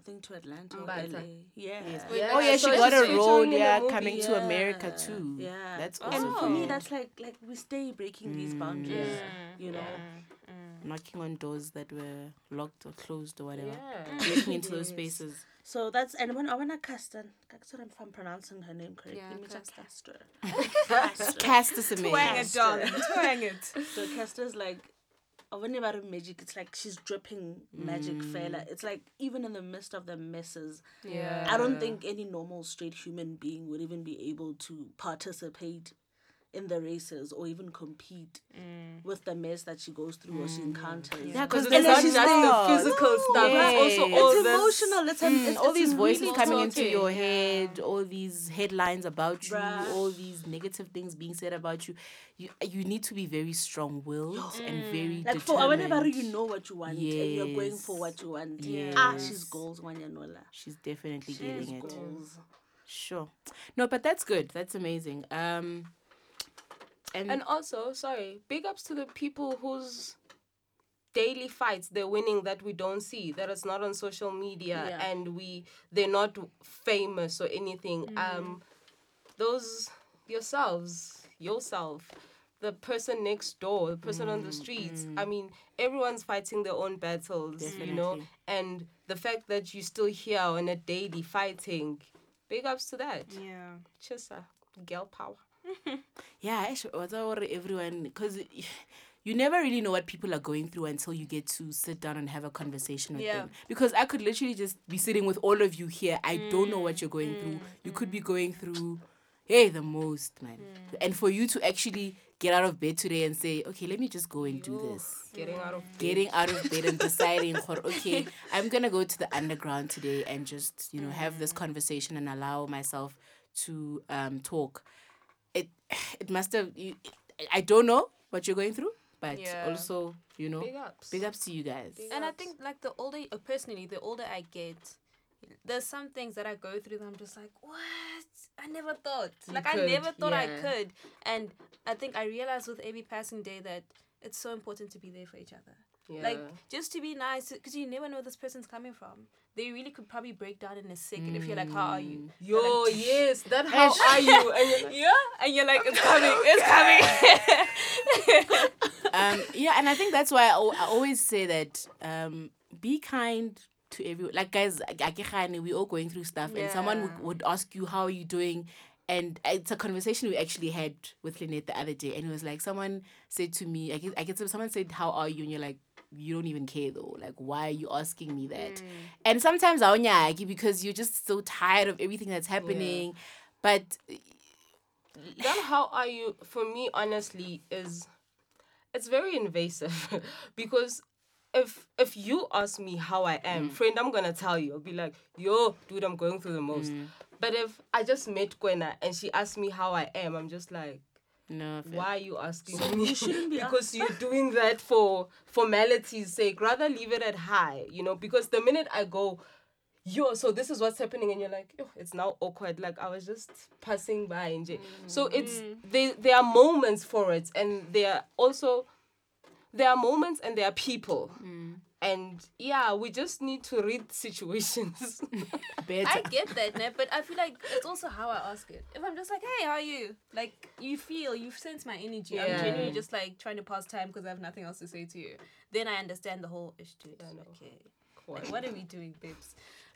I think, to Atlanta or oh, Mbatha. LA. Yeah. Yeah, oh yeah, so she got a role, in the yeah, movie, coming to America too. Yeah. That's and also for me, that's like like we stay breaking these mm. boundaries. You know. Mm. Mm. knocking on doors that were locked or closed or whatever. yeah Breaking into those spaces. So that's and when I wanna Caster, Caster, if I'm pronouncing her name correctly, Yeah, let me check Caster. Caster. Cast us Twang it, darling. Twang it. So Caster's like, oh, when you about magic, it's like she's dripping magic mm. fella. It's like even in the midst of the messes, yeah I don't think any normal straight human being would even be able to participate in the races or even compete with the mess that she goes through or she encounters. Yeah, because because it's not not just just the physical stuff it's also all it's this emotional. It's, an, it's all it's these voices really coming into talking, your yeah. head, all these headlines about you, Bruh. all these negative things being said about you. You you need to be very strong willed and very Like for whenever you know what you want and you're going for what you want. Ah, she's goals when you la. She's definitely She's getting it. goals. Sure. No, but that's good. That's amazing. Um and, and also sorry big ups to the people whose daily fights they're winning that we don't see that it's not on social media Yeah. and we they're not famous or anything. Um those yourselves yourself the person next door the person on the streets. i mean everyone's fighting their own battles you know? And the fact that you're still here on a daily fighting big ups to that. Yeah. just uh, girl power yeah, actually, what's our everyone because you never really know what people are going through until you get to sit down and have a conversation with Yeah. them. Because I could literally just be sitting with all of you here. I don't know what you're going through. Mm, you could be mm. going through, hey, the most, man. Mm. And for you to actually get out of bed today and say, okay, let me just go and do this. getting out of Getting out of bed and deciding, okay, I'm gonna go to the underground today and just, you know, have this conversation and allow myself to um, talk. It it must have. You, I don't know what you're going through, but Yeah. also, you know, big ups big ups to you guys. And I think like the older, uh, personally, the older I get, there's some things that I go through that I'm just like, what? I never thought. like I never thought I could. And I think I realized with every passing day that it's so important to be there for each other. Like just to be nice, because you never know where this person's coming from. They really could probably break down in a second if you're like, "How are you?" Yo, yes, that how are you? And you're like, Yeah, and you're like, "It's coming, it's coming." um, yeah, and I think that's why I, I always say that um, be kind to everyone. Like guys, akekgane, we all going through stuff, and someone would, would ask you how are you doing. And it's a conversation we actually had with Lynette the other day, and it was like someone said to me, I guess, I guess someone said, "How are you?" And you're like, "You don't even care though. Like, why are you asking me that?" Mm. And sometimes I onyaki because you're just so tired of everything that's happening. But then how are you for me honestly is it's very invasive because if if you ask me how I am, mm. friend, I'm gonna tell you. I'll be like, yo, dude, I'm going through the most. Mm. But if I just met Gwena and she asked me how I am, I'm just like, no, fair. why are you asking me? you shouldn't be because you're doing that for formality's sake. Rather leave it at high, you know, because the minute I go, yo, so this is what's happening, and you're like, yo, it's now awkward. Like I was just passing by and j- so it's mm. they there are moments for it and there are also there are moments and there are people. Mm. And yeah, we just need to read situations. better. I get that, ne? but I feel like it's also how I ask it. If I'm just like, "Hey, how are you?" Like you feel, you sense my energy. I'm Yeah. genuinely just like trying to pass time because I have nothing else to say to you. Then I understand the whole issue. Okay, like, what are we doing, babes?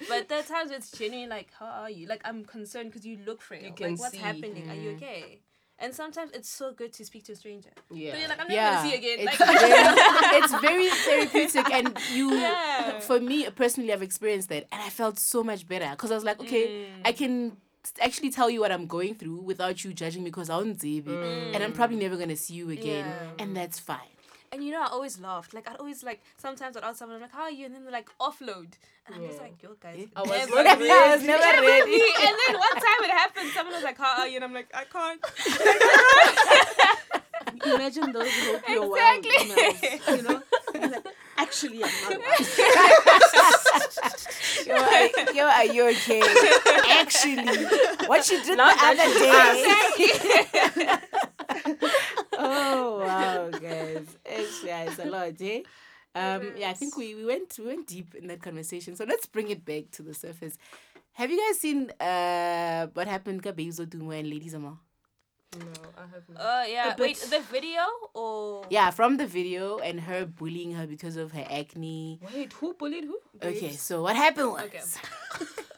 But there are times it's genuinely like, "How are you?" Like I'm concerned because you look frail. can like what's see. happening? Are you okay? And sometimes it's so good to speak to a stranger. Yeah. So you're like, I'm never yeah, gonna see you again. It's, Like, very, it's very therapeutic, and you, Yeah. for me personally, I've experienced that, and I felt so much better because I was like, okay, I mm. can actually tell you what I'm going through without you judging me because I'm mm. and I'm probably never gonna see you again, Yeah. and that's fine. And you know, I always laughed. Like I'd always like sometimes I'd ask someone I'm like, "How are you?" And then they're like, "Offload," and I'm just like, "Yo, guys." Eh? I was never ready." I was never ready. me. And then one time it happened. Someone was like, "How are you?" And I'm like, "I can't." Imagine those hope you're Exactly. well you know? You're like, Actually, I'm not. Yo, are, yo, are you okay? Actually, what you did Not the other that day. oh wow, guys, it's, yeah, it's a lot, eh? Um, yeah, I think we, we went we went deep in that conversation. So let's bring it back to the surface. Have you guys seen uh what happened to Babes Wodumo and Lady Zama? No, I have not. Uh, yeah. A Wait, the video or Yeah, from the video and her bullying her because of her acne. Wait, who bullied who? Okay, so what happened was Okay.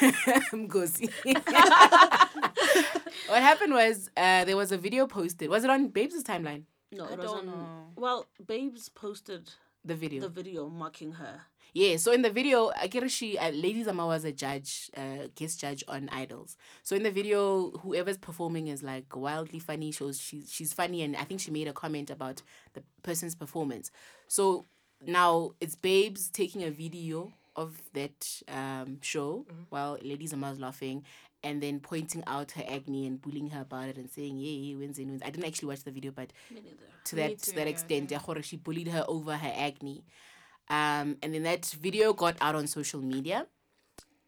Ngozi. what happened was uh, there was a video posted. Was it on Babes' timeline? No, I it was don't on. know. Well, Babes posted The video. the video mocking her. Yeah, so in the video, Akirashi, uh, Lady Zama was a judge, uh, guest judge on Idols. So in the video, whoever's performing is like wildly funny. Shows she's she's funny, and I think she made a comment about the person's performance. So now it's Babes taking a video of that um, show while Lady Zama is laughing. And then pointing out her acne and bullying her about it and saying, "Yeah, yeah, wins and wins." I didn't actually watch the video, but to that to that extent, yeah. she bullied her over her acne. Um, and then that video got out on social media.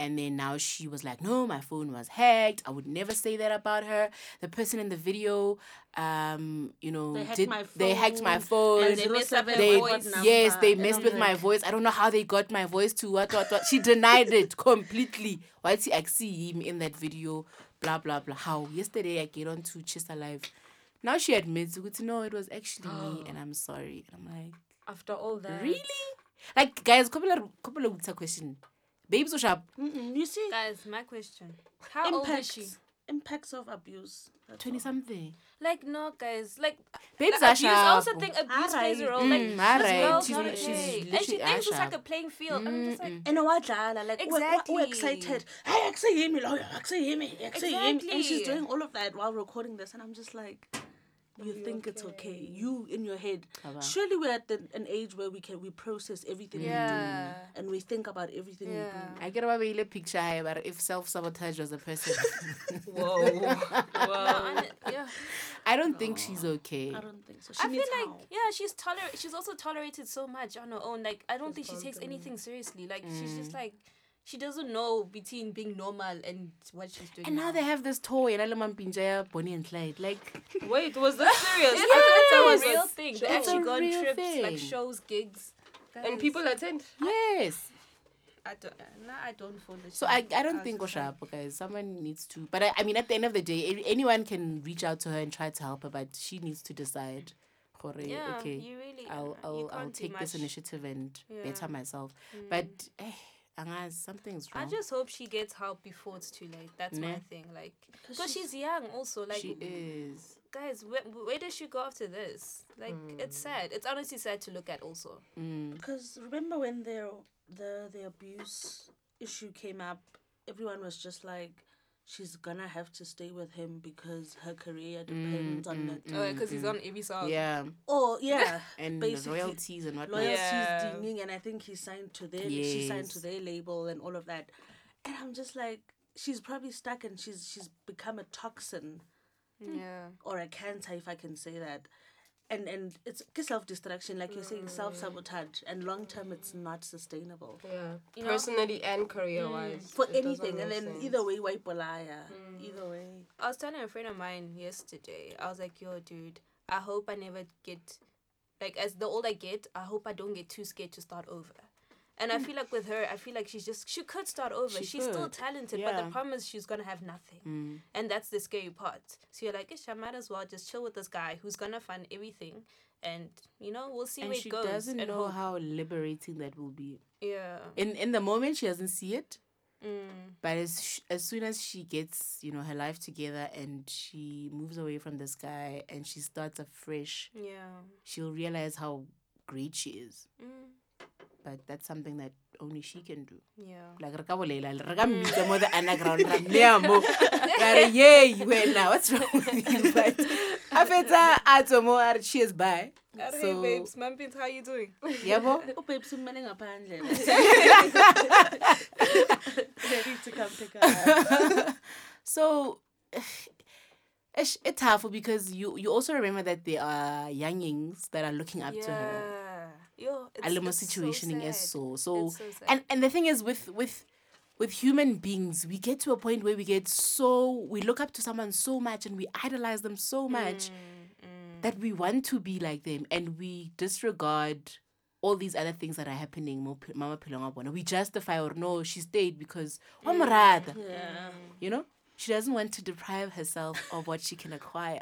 And then now she was like, no, my phone was hacked. I would never say that about her. The person in the video, um, you know, They hacked did my they hacked my phone, phone. and they messed up They- voice. yes, they messed with my voice. I don't know how they got my voice to what what what. She denied it completely. Why did I see him in that video? Blah blah blah. How yesterday I get on to Chester Live. Now she admits, no, it was actually me, and I'm sorry. And I'm like, After all that. really? Like guys, couple of couple of question. Babes or sharp? Mm-mm, you see, guys? My question: How old is she? impacts impacts of abuse. Twenty all. something. Like no, guys. Like Babes like, are abuse. I also sharp. think abuse plays a role. Like Mm, this alright. girl's She's- not she's okay. and she thinks it's like a playing field. I'm just like, And what like we're, we're Exactly. excited. Hey, actually hear me, lawyer. Actually hear me. Actually hear me. And she's doing all of that while recording this, and I'm just like, you think it's okay? You in your head. Surely we're at the, an age where we can we process everything we do and we think about everything we do. I get about a picture here, but if self sabotage was a person, Whoa. Whoa. yeah. I don't think she's okay. I don't think so. She I feel needs like help. yeah, she's tolerate. She's also tolerated so much on her own. Like I don't think she takes anything seriously. Like she's just mm. like she doesn't know between being normal and what she's doing. And now they have this toy, and I'm Pinjaya, Bonnie and Clyde. Like, Wait, was that serious? Yeah, I, Yes. a real thing. They It's actually a go on real trips, thing. like shows, gigs. And Guys, people attend. Yes. I don't. Nah, I don't follow. So I, I don't think was just like- Oshapo, guys. Someone needs to. But I, I mean, at the end of the day, anyone can reach out to her and try to help her, but she needs to decide. "Hore, Yeah, okay, you really. I'll I'll, I'll can't take this initiative and Yeah. better myself. Mm. But eh, Angaz, something's wrong. I just hope she gets help before it's too late. That's my thing. Like, because she's young, also. Like, she is. guys, where, where does she go after this? Like, it's sad. It's honestly sad to look at. Also, Mm. Because remember when the the the abuse issue came up, everyone was just like, she's gonna have to stay with him because her career mm, depends on mm, it. Mm, oh, because he's on every song. Yeah, Oh yeah, and basically royalties and whatnot. loyalties Yeah. dinging, and I think he signed to their she signed to their label and all of that, and I'm just like, she's probably stuck and she's she's become a toxin Yeah. or a cancer if I can say that. And and it's self destruction, like you're saying, mm. self sabotage, and long term it's not sustainable Yeah. You know? Personally and career wise. Mm. for anything. And then either way, why polaya? Mm. Either way. I was telling a friend of mine yesterday. I was like, "Yo, dude, I hope I never get, like, as the older I get, I hope I don't get too scared to start over." And I feel like with her, I feel like she's just she could start over. She she's still could. talented, but the problem is she's gonna have nothing, Mm. and that's the scary part. So you're like, "Ish, I might as well just chill with this guy who's gonna fund everything, and you know we'll see And where she it goes." She doesn't know hope. how liberating that will be. Yeah. In in the moment, she doesn't see it. Mm. But as sh- as soon as she gets you know her life together and she moves away from this guy and she starts afresh, Yeah. she'll realize how great she is. Mm. But that's something that only she can do. Yeah. Like re ka bolela re ka mmitsa mo the underground ra mmeya mo ka re yay wena what's wrong with you but a fetsa a tswa mo a re cheers bye hey so babes, Mampins, how you doing? yabo Oh, babe, simane ngaphandle. Ready to come pick up. so eh, it's, it's tough because you you also remember that there are youngings that are looking up to her Yeah. Yo, it's, it's so situationing as so so so and and the thing is with with with human beings we get to a point where we get so we look up to someone so much and we idolize them so much Mm, that we want to be like them and we disregard all these other things that are happening. Mama phelong a we justify or no she stayed because rata Yeah. you know? She doesn't want to deprive herself of what she can acquire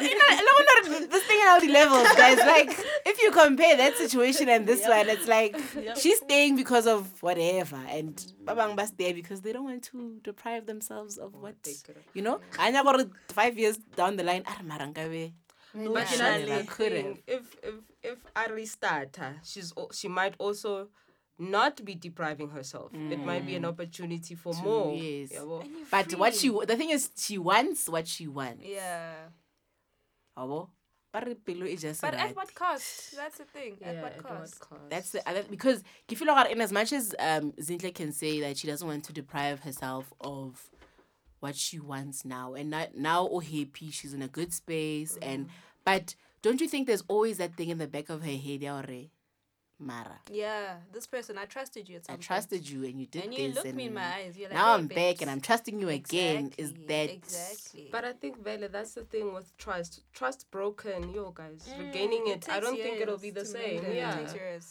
You know, I this thing at all the levels, guys. Like, if you compare that situation and this one, it's like she's staying because of whatever, and Babang Bas there because they don't want to deprive themselves of what you know. Anya got five years down the line. "Ah, mara nkabe, But Yeah, I the could have. thing. If if if Ari start her, she's she might also not be depriving herself. It might be an opportunity for To- more. yes. yabo. And you're But what she the thing is, she wants what she wants. Yeah. Abo, ba re pelo just But right. at what cost? That's the thing. Yeah, at what at cost? cost? That's the other because you feel like in as much as um Zinhle can say that she doesn't want to deprive herself of what she wants now and not now or happy she's in a good space and but don't you think there's always that thing in the back of her head yeah, already Mara Yeah. This person, I trusted you at some I point. trusted you and you did And this you looked and me in my eyes. You're like, now "Hey, I'm back and I'm trusting you again is that exactly? But I think Vele, that's the thing with trust. Trust broken, yo guys. Mm, Regaining it, I don't think it'll be the same. it. Yeah. It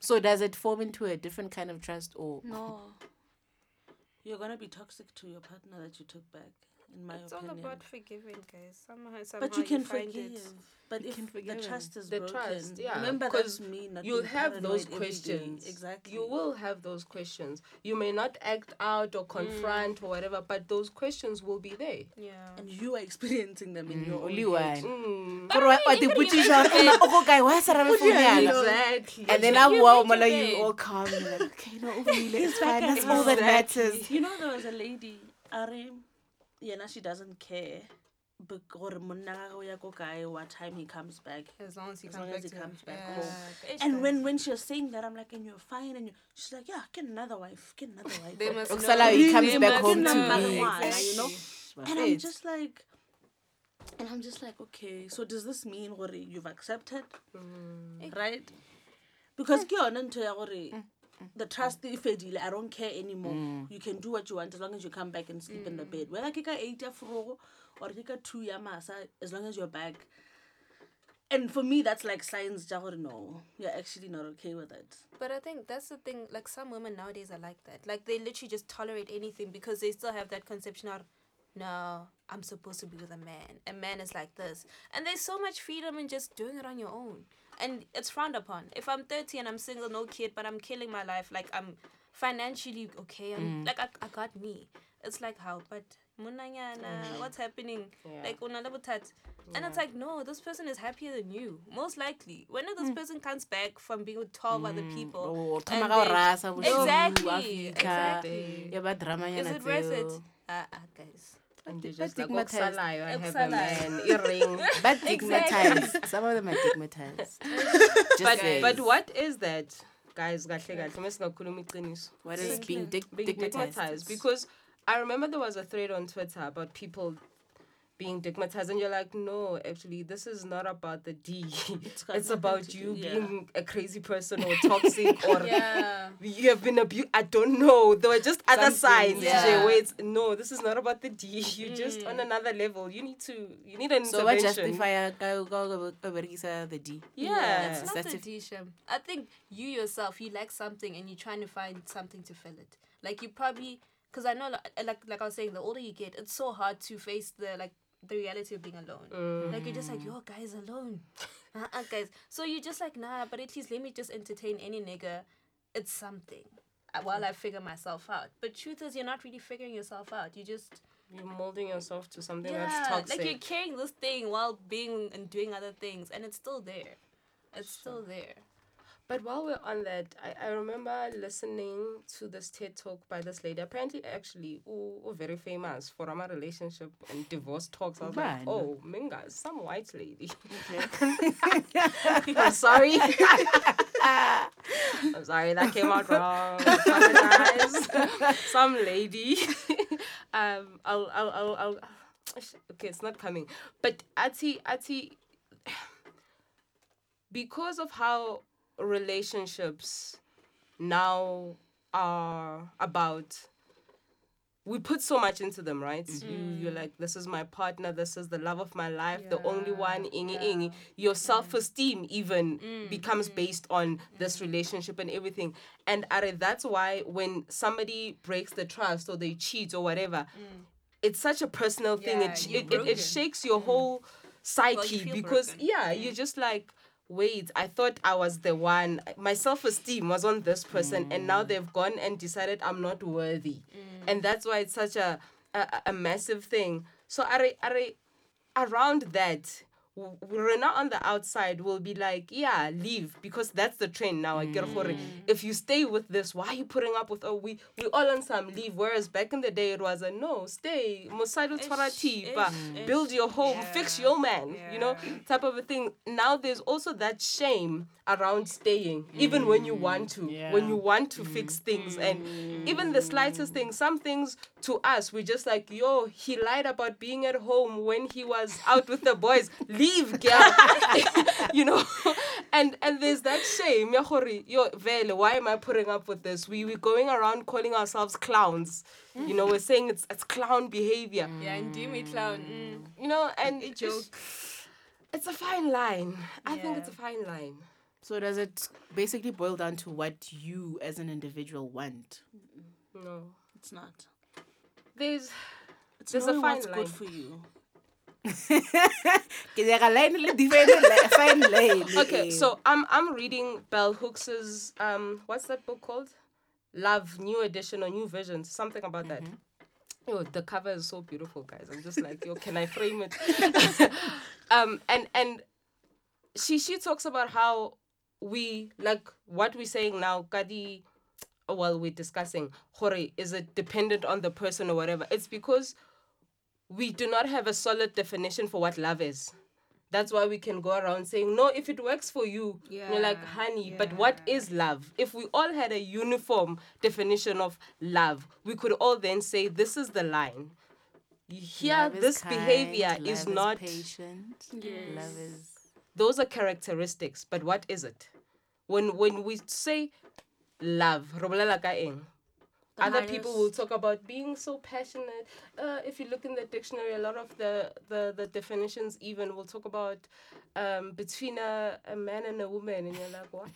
so does it form into a different kind of trust or No. You're gonna be toxic to your partner that you took back, in my It's all about forgiving, guys. Somehow, somehow but you can find forgive. it. But You if can the forgive. trust is The broken, trust, yeah, remember 'cause that's me. Not You'll have those paranoid every day. questions. Exactly. You will have those questions. You may not act out or confront or whatever, but those questions will be there. Yeah. and you are experiencing them in your own only head. one Mm. Gore wa- wa tipotsiša gore, "Ema, o go kae? Why sa ra re founela?" Exactly. And then I'm make wow, Mala, you bed. all calm. You're like, okay, no, Uvile, it's fine. That's all that matters. You know, there was a lady, Are, yeah, now she doesn't care. But gore monna wa gagwe o ya ko kae, what time he comes back. As long as he As comes long back as he comes back yeah. home. It's And fine. when when she was saying that, I'm like, and you're fine, and you, she's like, yeah, get another wife, get another wife. they must Okusala, know. he comes They back must home to know. me. Exactly. you know? And I'm just like, and I'm just like, okay, so does this mean gore you've accepted, Mm. right? Because ke yone ntho ya gore the trust e fedile i don't care anymore Mm. you can do what you want as long as you come back and sleep in the bed whether ke ka eight ya forogo or ke ka two ya masa as long as you're back and for me that's like signs ja gore no you're actually not okay with it But I think that's the thing. Like some women nowadays are like that. Like they literally just tolerate anything because they still have that conception of, no, I'm supposed to be with a man. A man is like this, and there's so much freedom in just doing it on your own, and it's frowned upon. If I'm 30 and I'm single, no kid, but I'm killing my life, like I'm financially okay. I'm like I, I got me. It's like how, but munanyana, what's happening? Yeah. Like unala bothata. And it's like, no, this person is happier than you. Most likely. When this person comes back from being with 12 other people. Oh, and thoma then- rasa bosiu, Exactly, exactly. ya ba dramanyana Is it worth it? tseo. Uh, uh, guys. And But just like, stigmatized. "Okusalayo, I have a man, earring. But stigmatized. Some of them are stigmatized. But saying. but what is that guys kahle kahle mesingakhuluma iqiniso What is being dig- being stigmatized? stigmatized because i remember there was a thread on twitter about people being stigmatized and you're like no actually this is not about the d it's, got nothing about you yeah. being a crazy person or toxic or Yeah. you have been abused i don't know there were just other signs yeah. yeah. where it's no this is not about the d you're just on mm. another level you need to you need an So what intervention justify ka ka ka berekisa the D? yeah, It's not That's the D Shem. I think you yourself, you like something and you're trying to find something to fill it. Like you probably, because I know, like, like like I was saying, the older you get, it's so hard to face the like the reality of being alone. Like you're just like, yo, guys, alone. Uh-uh, guys. So you're just like, nah, but at least let me just entertain any nigga. It's something. uh, While I figure myself out. But truth is, you're not really figuring yourself out. You just you're molding yourself to something yeah, that's toxic like you're carrying this thing while being and doing other things, and it's still there. It's still there. But while we're on that, I, I remember listening to this TED talk by this lady. Apparently, actually, who, who very famous for our relationship and divorce talks. I was like, oh, Minga, some white lady. I'm sorry. I'm sorry, that came out wrong. Apologize. some lady. um, I'll, I'll, I'll, I'll. Okay, it's not coming. But Ati, Ati, because of how relationships now are about we put so much into them right? You, you're like this is my partner this is the love of my life the only one ingy, ingy. your self-esteem even becomes based on this relationship and everything. And Are, that's why when somebody breaks the trust or they cheat or whatever it's such a personal thing. Yeah, it, it, it, it shakes your whole psyche feel because broken. yeah you're just like wait i thought i was the one. My self-esteem was on this person and now mm. they've gone and decided i'm not worthy. Mm. And that's why it's such a a, a massive thing. So are, are, around that w- not on the outside We'll be like, yeah, leave because that's the trend now. I get gore. Mm. If you stay with this, why are you putting up with? Oh, we we all on some leave. Whereas back in the day, it was a no, stay. Musaidu Ish, but ish, build your home, fix your man. You know, type of a thing. Now there's also that shame around staying, even when you mm, want to, when you want to fix mm-hmm. things, and even the slightest thing. Some things to us, we're just like, yo, he lied about being at home when he was out with the boys. Leave, girl. you know, and and there's that shame. Yo, vele, why am I putting up with this? We we going around calling ourselves clowns. You know, we're saying it's it's clown behavior. Mm. Yeah, and do me clown. Mm. You know, and A it's- joke. It's a fine line. I think it's a fine line. So does it basically boil down to what you as an individual want? No, It's not. there's It's There's a fine what's line. good for you. Ke nyaka line le different li- fine line. okay. So I'm I'm reading Bell Hooks's um what's that book called? Love New Edition or New Visions, something about that. Yo, the cover is so beautiful, guys. I'm just like, yo, can I frame it? um, and and she she talks about how we like what we're saying now, Kadi while we're discussing, Hore, is it dependent on the person or whatever? It's because we do not have a solid definition for what love is. That's why we can go around saying, no, if it works for you, you're like, Yeah, honey, but what is love? If we all had a uniform definition of love, we could all then say, this is the line. Here, Love is this kind, behavior is not, patient. Love is those are characteristics, but what is it? When, when we say love re bolela ka eng? The other people will talk about being so passionate. Uh, if you look in the dictionary a lot of the the, the definitions even will talk about um, between a, a man and a woman and you're like what?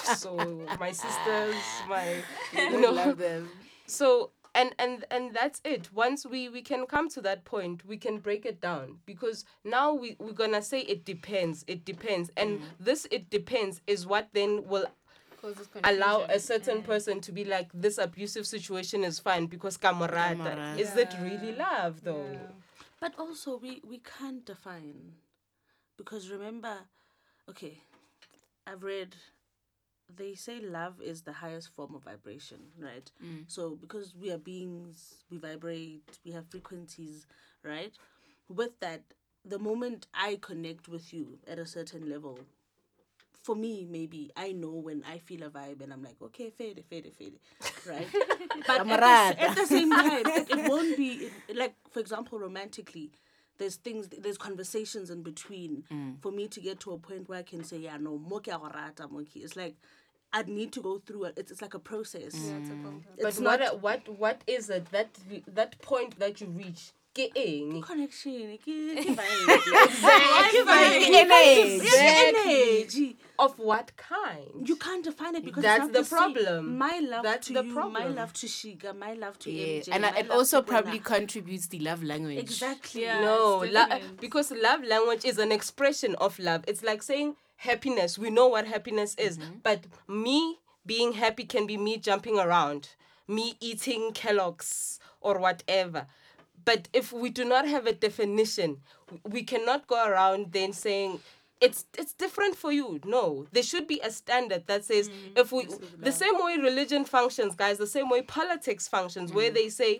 So my sisters my you know. them. so and and and that's it once we we can come to that point we can break it down because now we we're gonna say it depends it depends and mm. this it depends is what then will allow a confusion. certain person to be like this abusive situation is fine because camarada Camarada. is it really love though Yeah. But also, we, we can't define. Because remember, okay, I've read, they say love is the highest form of vibration, right? Mm. So, because we are beings, we vibrate, we have frequencies, right? With that, the moment I connect with you at a certain level, for me, maybe I know when I feel a vibe and I'm like, okay, fade, fade, fade, right? but at the, at the same time, it, it won't be it, like, for example, romantically. There's things, there's conversations in between mm. for me to get to a point where I can say, yeah, no, moki rata moki. It's like I'd need to go through it. It's, it's like a process. Yeah, it's a mm. complex. but It's what not- what what is it that that point that you reach connection. ke- ke vibe. Energy. Of what kind You can't define it because That's the problem. My love That's to the you, my love to Shiga, my love to Yeah, MJ, and uh, it also probably contributes the love language. exactly. Yeah. no la- because love language is an expression of love it's like saying happiness we know what happiness is but me being happy can be me jumping around me eating kellogg's or whatever but if we do not have a definition we cannot go around then saying it's it's different for you. No there should be a standard that says if we the same way religion functions guys the same way politics functions where they say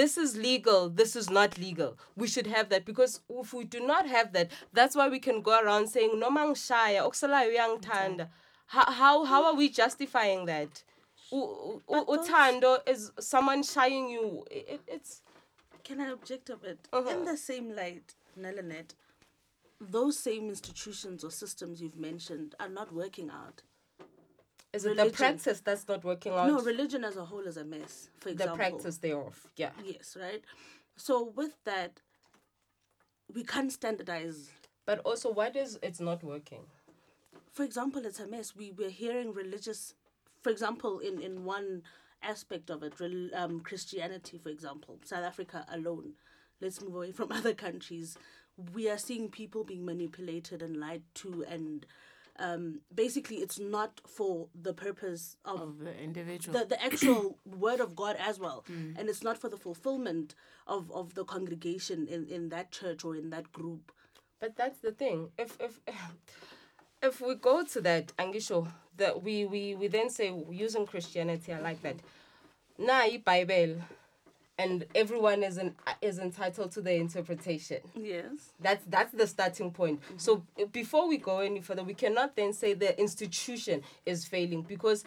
this is legal this is not legal. We should have that because if we do not have that that's why we can go around saying no mangishaya okusalayo uyangithanda. How, how how are we justifying that? U- u- uthando is someone shying you. It, it's Can I object a bit? Uh-huh. In the same light, Nelanet, those same institutions or systems you've mentioned are not working out. is it the practice that's not working out No, religion as a whole is a mess. For example. the practice thereof yeah Yes, right. So with that, we can't standardize. but also what is it's not working For example, it's a mess. We we're hearing religious, for example, in in one aspect of it, um, Christianity, for example, South Africa alone. Let's move away from other countries. We are seeing people being manipulated and lied to, and um, basically, it's not for the purpose of Of the individual. the, the actual word of God as well. And it's not for the fulfillment of, of the congregation in, in that church or in that group. But that's the thing. If if if we go to that, Angisho, that we, we we then say using Christianity, I like that. Na Bible, and everyone is an, is entitled to their interpretation. Yes. That's that's the starting point. So uh, before we go any further, we cannot then say the institution is failing because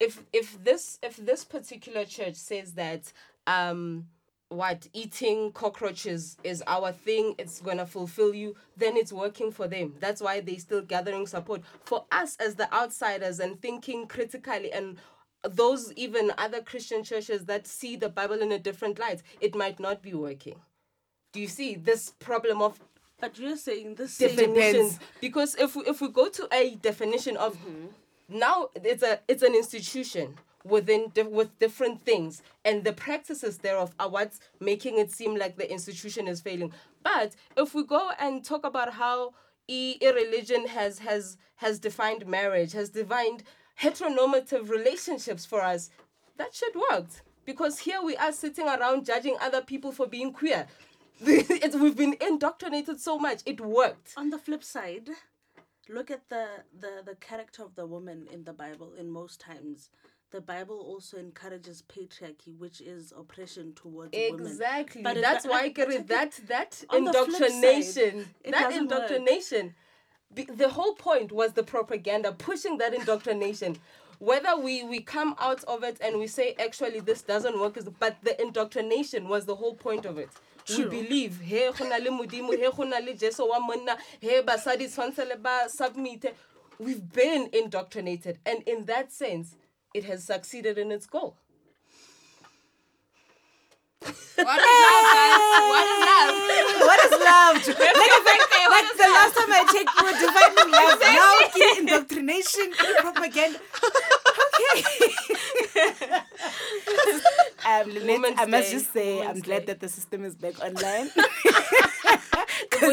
if if this if this particular church says that um what eating cockroaches is our thing it's going to fulfill you then it's working for them. That's why they still gathering support. For us as the outsiders and thinking critically and those even other christian churches that see the bible in a different light it might not be working. Do you see this problem of But you're saying this definitions? because if we, if we go to a definition of mm-hmm. now it's a it's an institution within di- with different things and the practices thereof are what's making it seem like the institution is failing. But if we go and talk about how e, religion has has has defined marriage has defined heteronormative relationships for us that should work because here we are sitting around judging other people for being queer. We've been indoctrinated so much it worked. On the flip side, look at the, the, the character of the woman in the Bible in most times. The Bible also encourages patriarchy, which is oppression towards women. Exactly. But That's why it- that that on the flip side, indoctrination, that indoctrination, be- the whole point was the propaganda pushing that indoctrination. Whether we we come out of it and we say actually this doesn't work, is but the indoctrination was the whole point of it. True. We believe he go na le modimo he go le Jesu wa monna he basadi tshwantse le ba submit we've been indoctrinated, and in that sense, it has succeeded in its goal. What is love, guys? What is love? what is love? like, like the last time I checked, we were defining love. Now, indoctrination, propaganda. Okay. um, Lynette, I must just say, I'm glad Day. that the system is back online. Because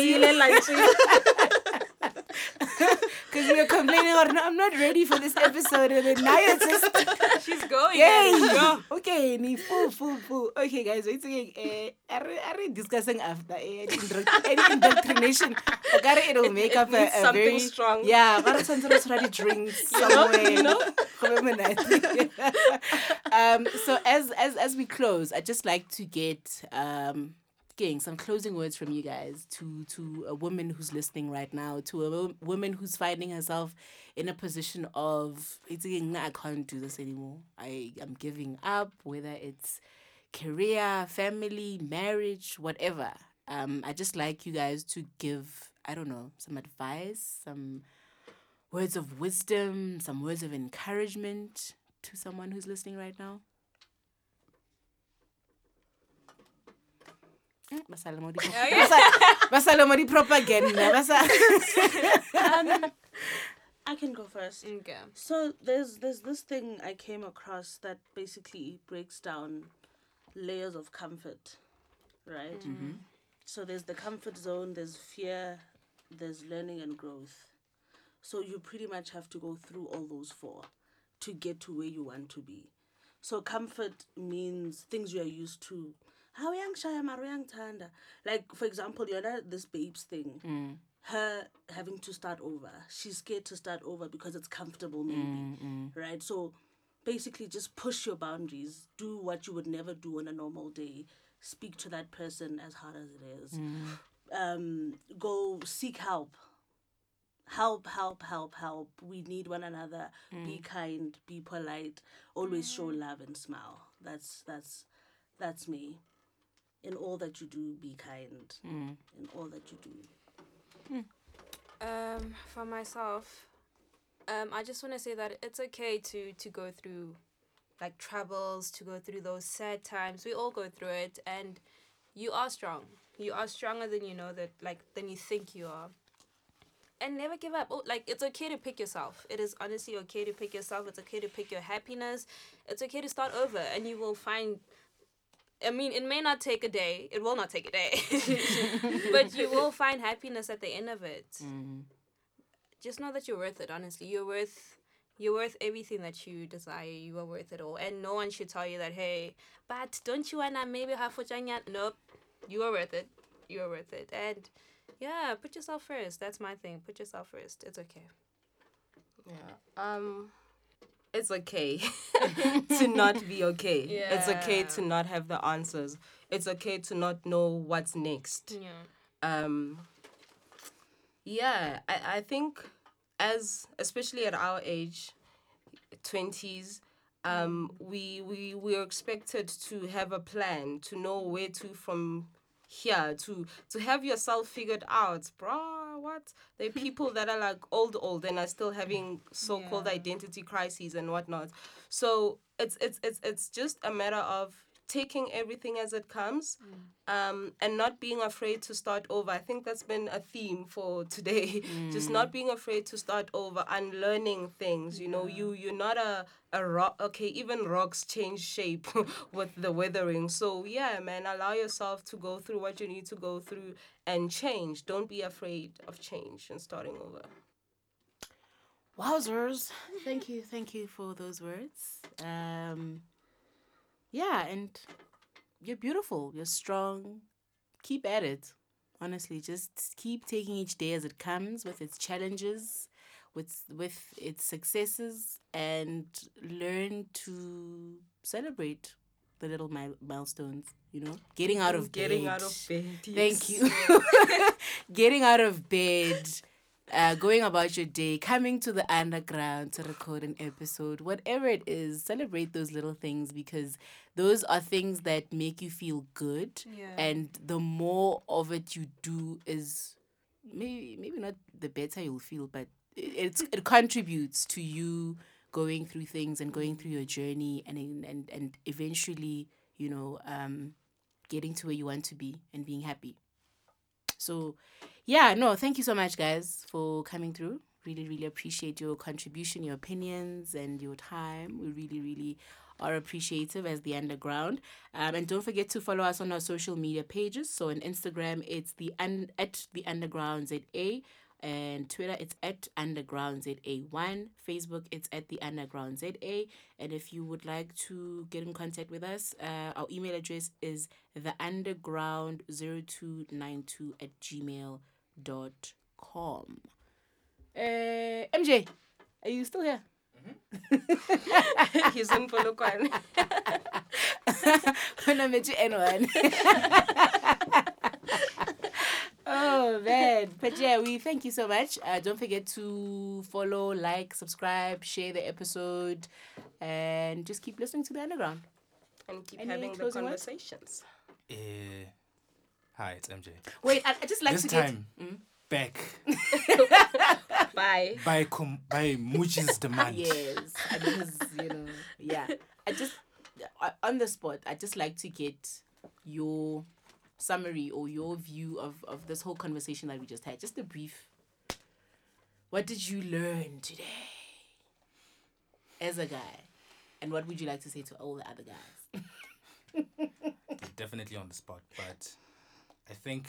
we were complaining, or no, I'm not ready for this episode, and then now just She's going. Yay! it. Okay, ni full, full, full. Okay, guys, wait again. Eh, are, are we discussing after eh, any indoctrination? Okay, it'll make it up a, a something very strong. Yeah, but that's ready drinks somewhere. you know? um. So as as as we close, I'd just like to get um. Getting some closing words from you guys to to a woman who's listening right now, to a woman who's finding herself in a position of it's "Nah, I can't do this anymore. I am giving up, whether it's career, family, marriage, whatever. Um, I just like you guys to give, I don't know, some advice, some words of wisdom, some words of encouragement to someone who's listening right now. Eh, basala mo di- oh, basa- basala mo di propaganda. basa- Um, I can go first. Okay. So there's there's this thing I came across that basically breaks down layers of comfort, right? Mm-hmm. Mm-hmm. So there's the comfort zone, there's fear, there's learning and growth. So you pretty much have to go through all those four to get to where you want to be. So comfort means things you are used to. How young Shaya mara uyang thanda. Like for example, you know this babes thing. Mm. Her having to start over. She's scared to start over because it's comfortable maybe. Mm, mm. Right? So basically just push your boundaries. Do what you would never do on a normal day. Speak to that person as hard as it is. Um, go seek help help, help, help, help. We need one another. Be kind, be polite. Always show love and smile. That's that's that's me. In all that you do, be kind. In all that you do. Um, for myself, um, I just want to say that it's okay to to go through, like troubles, to go through those sad times. We all go through it, and you are strong. You are stronger than you know that, like than you think you are. And never give up. Oh, like it's okay to pick yourself. It is honestly okay to pick yourself. It's okay to pick your happiness. It's okay to start over, and you will find I mean, it may not take a day. It will not take a day. but you will find happiness at the end of it. Just know that you're worth it, honestly. You're worth you're worth everything that you desire. You are worth it all. And no one should tell you that, hey, but don't you wanna maybe have a Nope. You are worth it. You are worth it. And yeah, put yourself first. That's my thing. Put yourself first. It's okay. Yeah. Um, it's okay to not be okay. It's okay to not have the answers. It's okay to not know what's next. Yeah. Um, yeah, I, I think as especially at our age, twenties, um, we we we are expected to have a plan, to know where to from here, to to have yourself figured out, bruh. What the people that are like old old and are still having so called Yeah. identity crises and whatnot. So it's it's it's it's just a matter of taking everything as it comes um, and not being afraid to start over. I think that's been a theme for today. Just not being afraid to start over, unlearning things. You know, you you're not a a rock. Okay, even rocks change shape with the weathering. So yeah, man, allow yourself to go through what you need to go through and change. Don't be afraid of change and starting over. Wowzers. Thank you. Thank you for those words. Um, yeah, and you're beautiful. You're strong. Keep at it. Honestly, just keep taking each day as it comes with its challenges, with with its successes, and learn to celebrate the little mile- milestones. You know, getting out of getting bed. out of bed. Thank you. Getting out of bed, uh, going about your day, coming to the underground to record an episode, whatever it is, celebrate those little things because those are things that make you feel good. Yeah. And the more of it you do is maybe maybe not the better you'll feel, but it's it contributes to you going through things and going through your journey and and and eventually you know um getting to where you want to be and being happy so yeah no thank you so much guys for coming through really really appreciate your contribution your opinions and your time we really really are appreciative as the underground um, and don't forget to follow us on our social media pages so on instagram it's the un- at the underground za and Twitter it's at Underground ZA1. Facebook it's at the Underground ZA. And if you would like to get in contact with us, uh, our email address is the underground0292 at gmail.com. Uh, MJ, are you still here? He's in Polokwane. when I met you, anyone. oh man but yeah we thank you so much uh, don't forget to follow like subscribe share the episode and just keep listening to the underground and keep Any having the closing words? conversations. Hi, it's MJ. wait i, I just like this to time, Mm. back Bye. by com- by Muji's demand. yes I because you know yeah i just on the spot i just like to get your summary or your view of of this whole conversation that we just had just a brief what did you learn today as a guy and what would you like to say to all the other guys definitely on the spot. But I think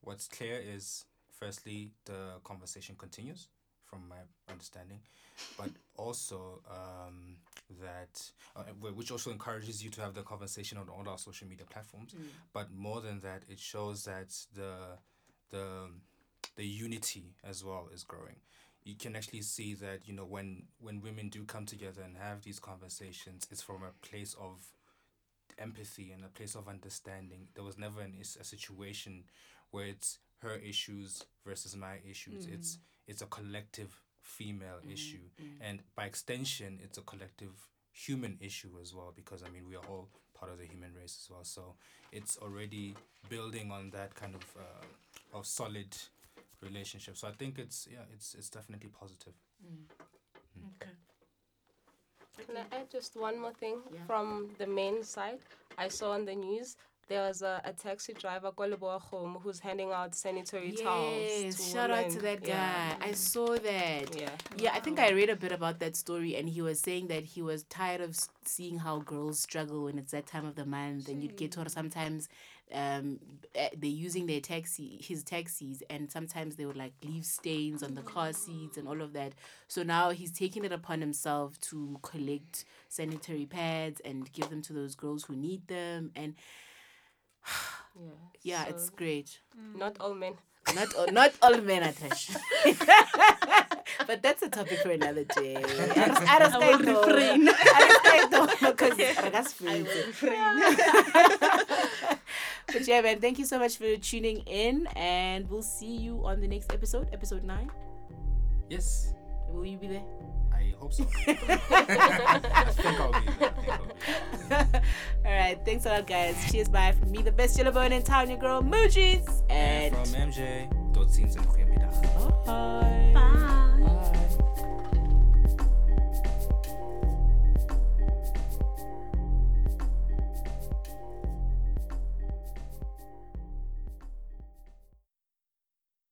what's clear is firstly the conversation continues from my understanding, but also um, that uh, which also encourages you to have the conversation on all our social media platforms. But more than that, it shows that the the the unity as well is growing. You can actually see that you know when when women do come together and have these conversations, it's from a place of empathy and a place of understanding. There was never an, a situation where it's her issues versus my issues. Mm. It's it's a collective female mm-hmm. issue, mm. and by extension, it's a collective human issue as well. Because I mean, we are all part of the human race as well. So it's already building on that kind of uh, of solid relationship. So I think it's yeah, it's it's definitely positive. Mm. okay Can I add just one more thing Yeah. from the main side? I saw on the news there was a, a taxi driver, Koleboa Home, who's handing out sanitary towels. yes to shout out to that guy Yeah. i saw that Yeah. Yeah, I think I read a bit about that story, and he was saying that he was tired of seeing how girls struggle when it's that time of the month, and you'd get told sometimes um, eh, they're using their taxi, his taxis, and sometimes they would like leave stains on the car seats and all of that. So now he's taking it upon himself to collect sanitary pads and give them to those girls who need them, and Yeah. yeah, So, it's great. not all men. Not all, not all men are trash. but that's a topic for another day. I I will refrain. because that's free. But yeah, man, thank you so much for tuning in, and we'll see you on the next episode, episode nine. Yes, Will you be there? Hope so. I think I'll be. there. I think I'll be. there. All right, thanks a lot, guys. Cheers, bye from me, the best yellow bone in town, your girl Mootjies, and And from MJ, tot ziens en goedemiddag. bye.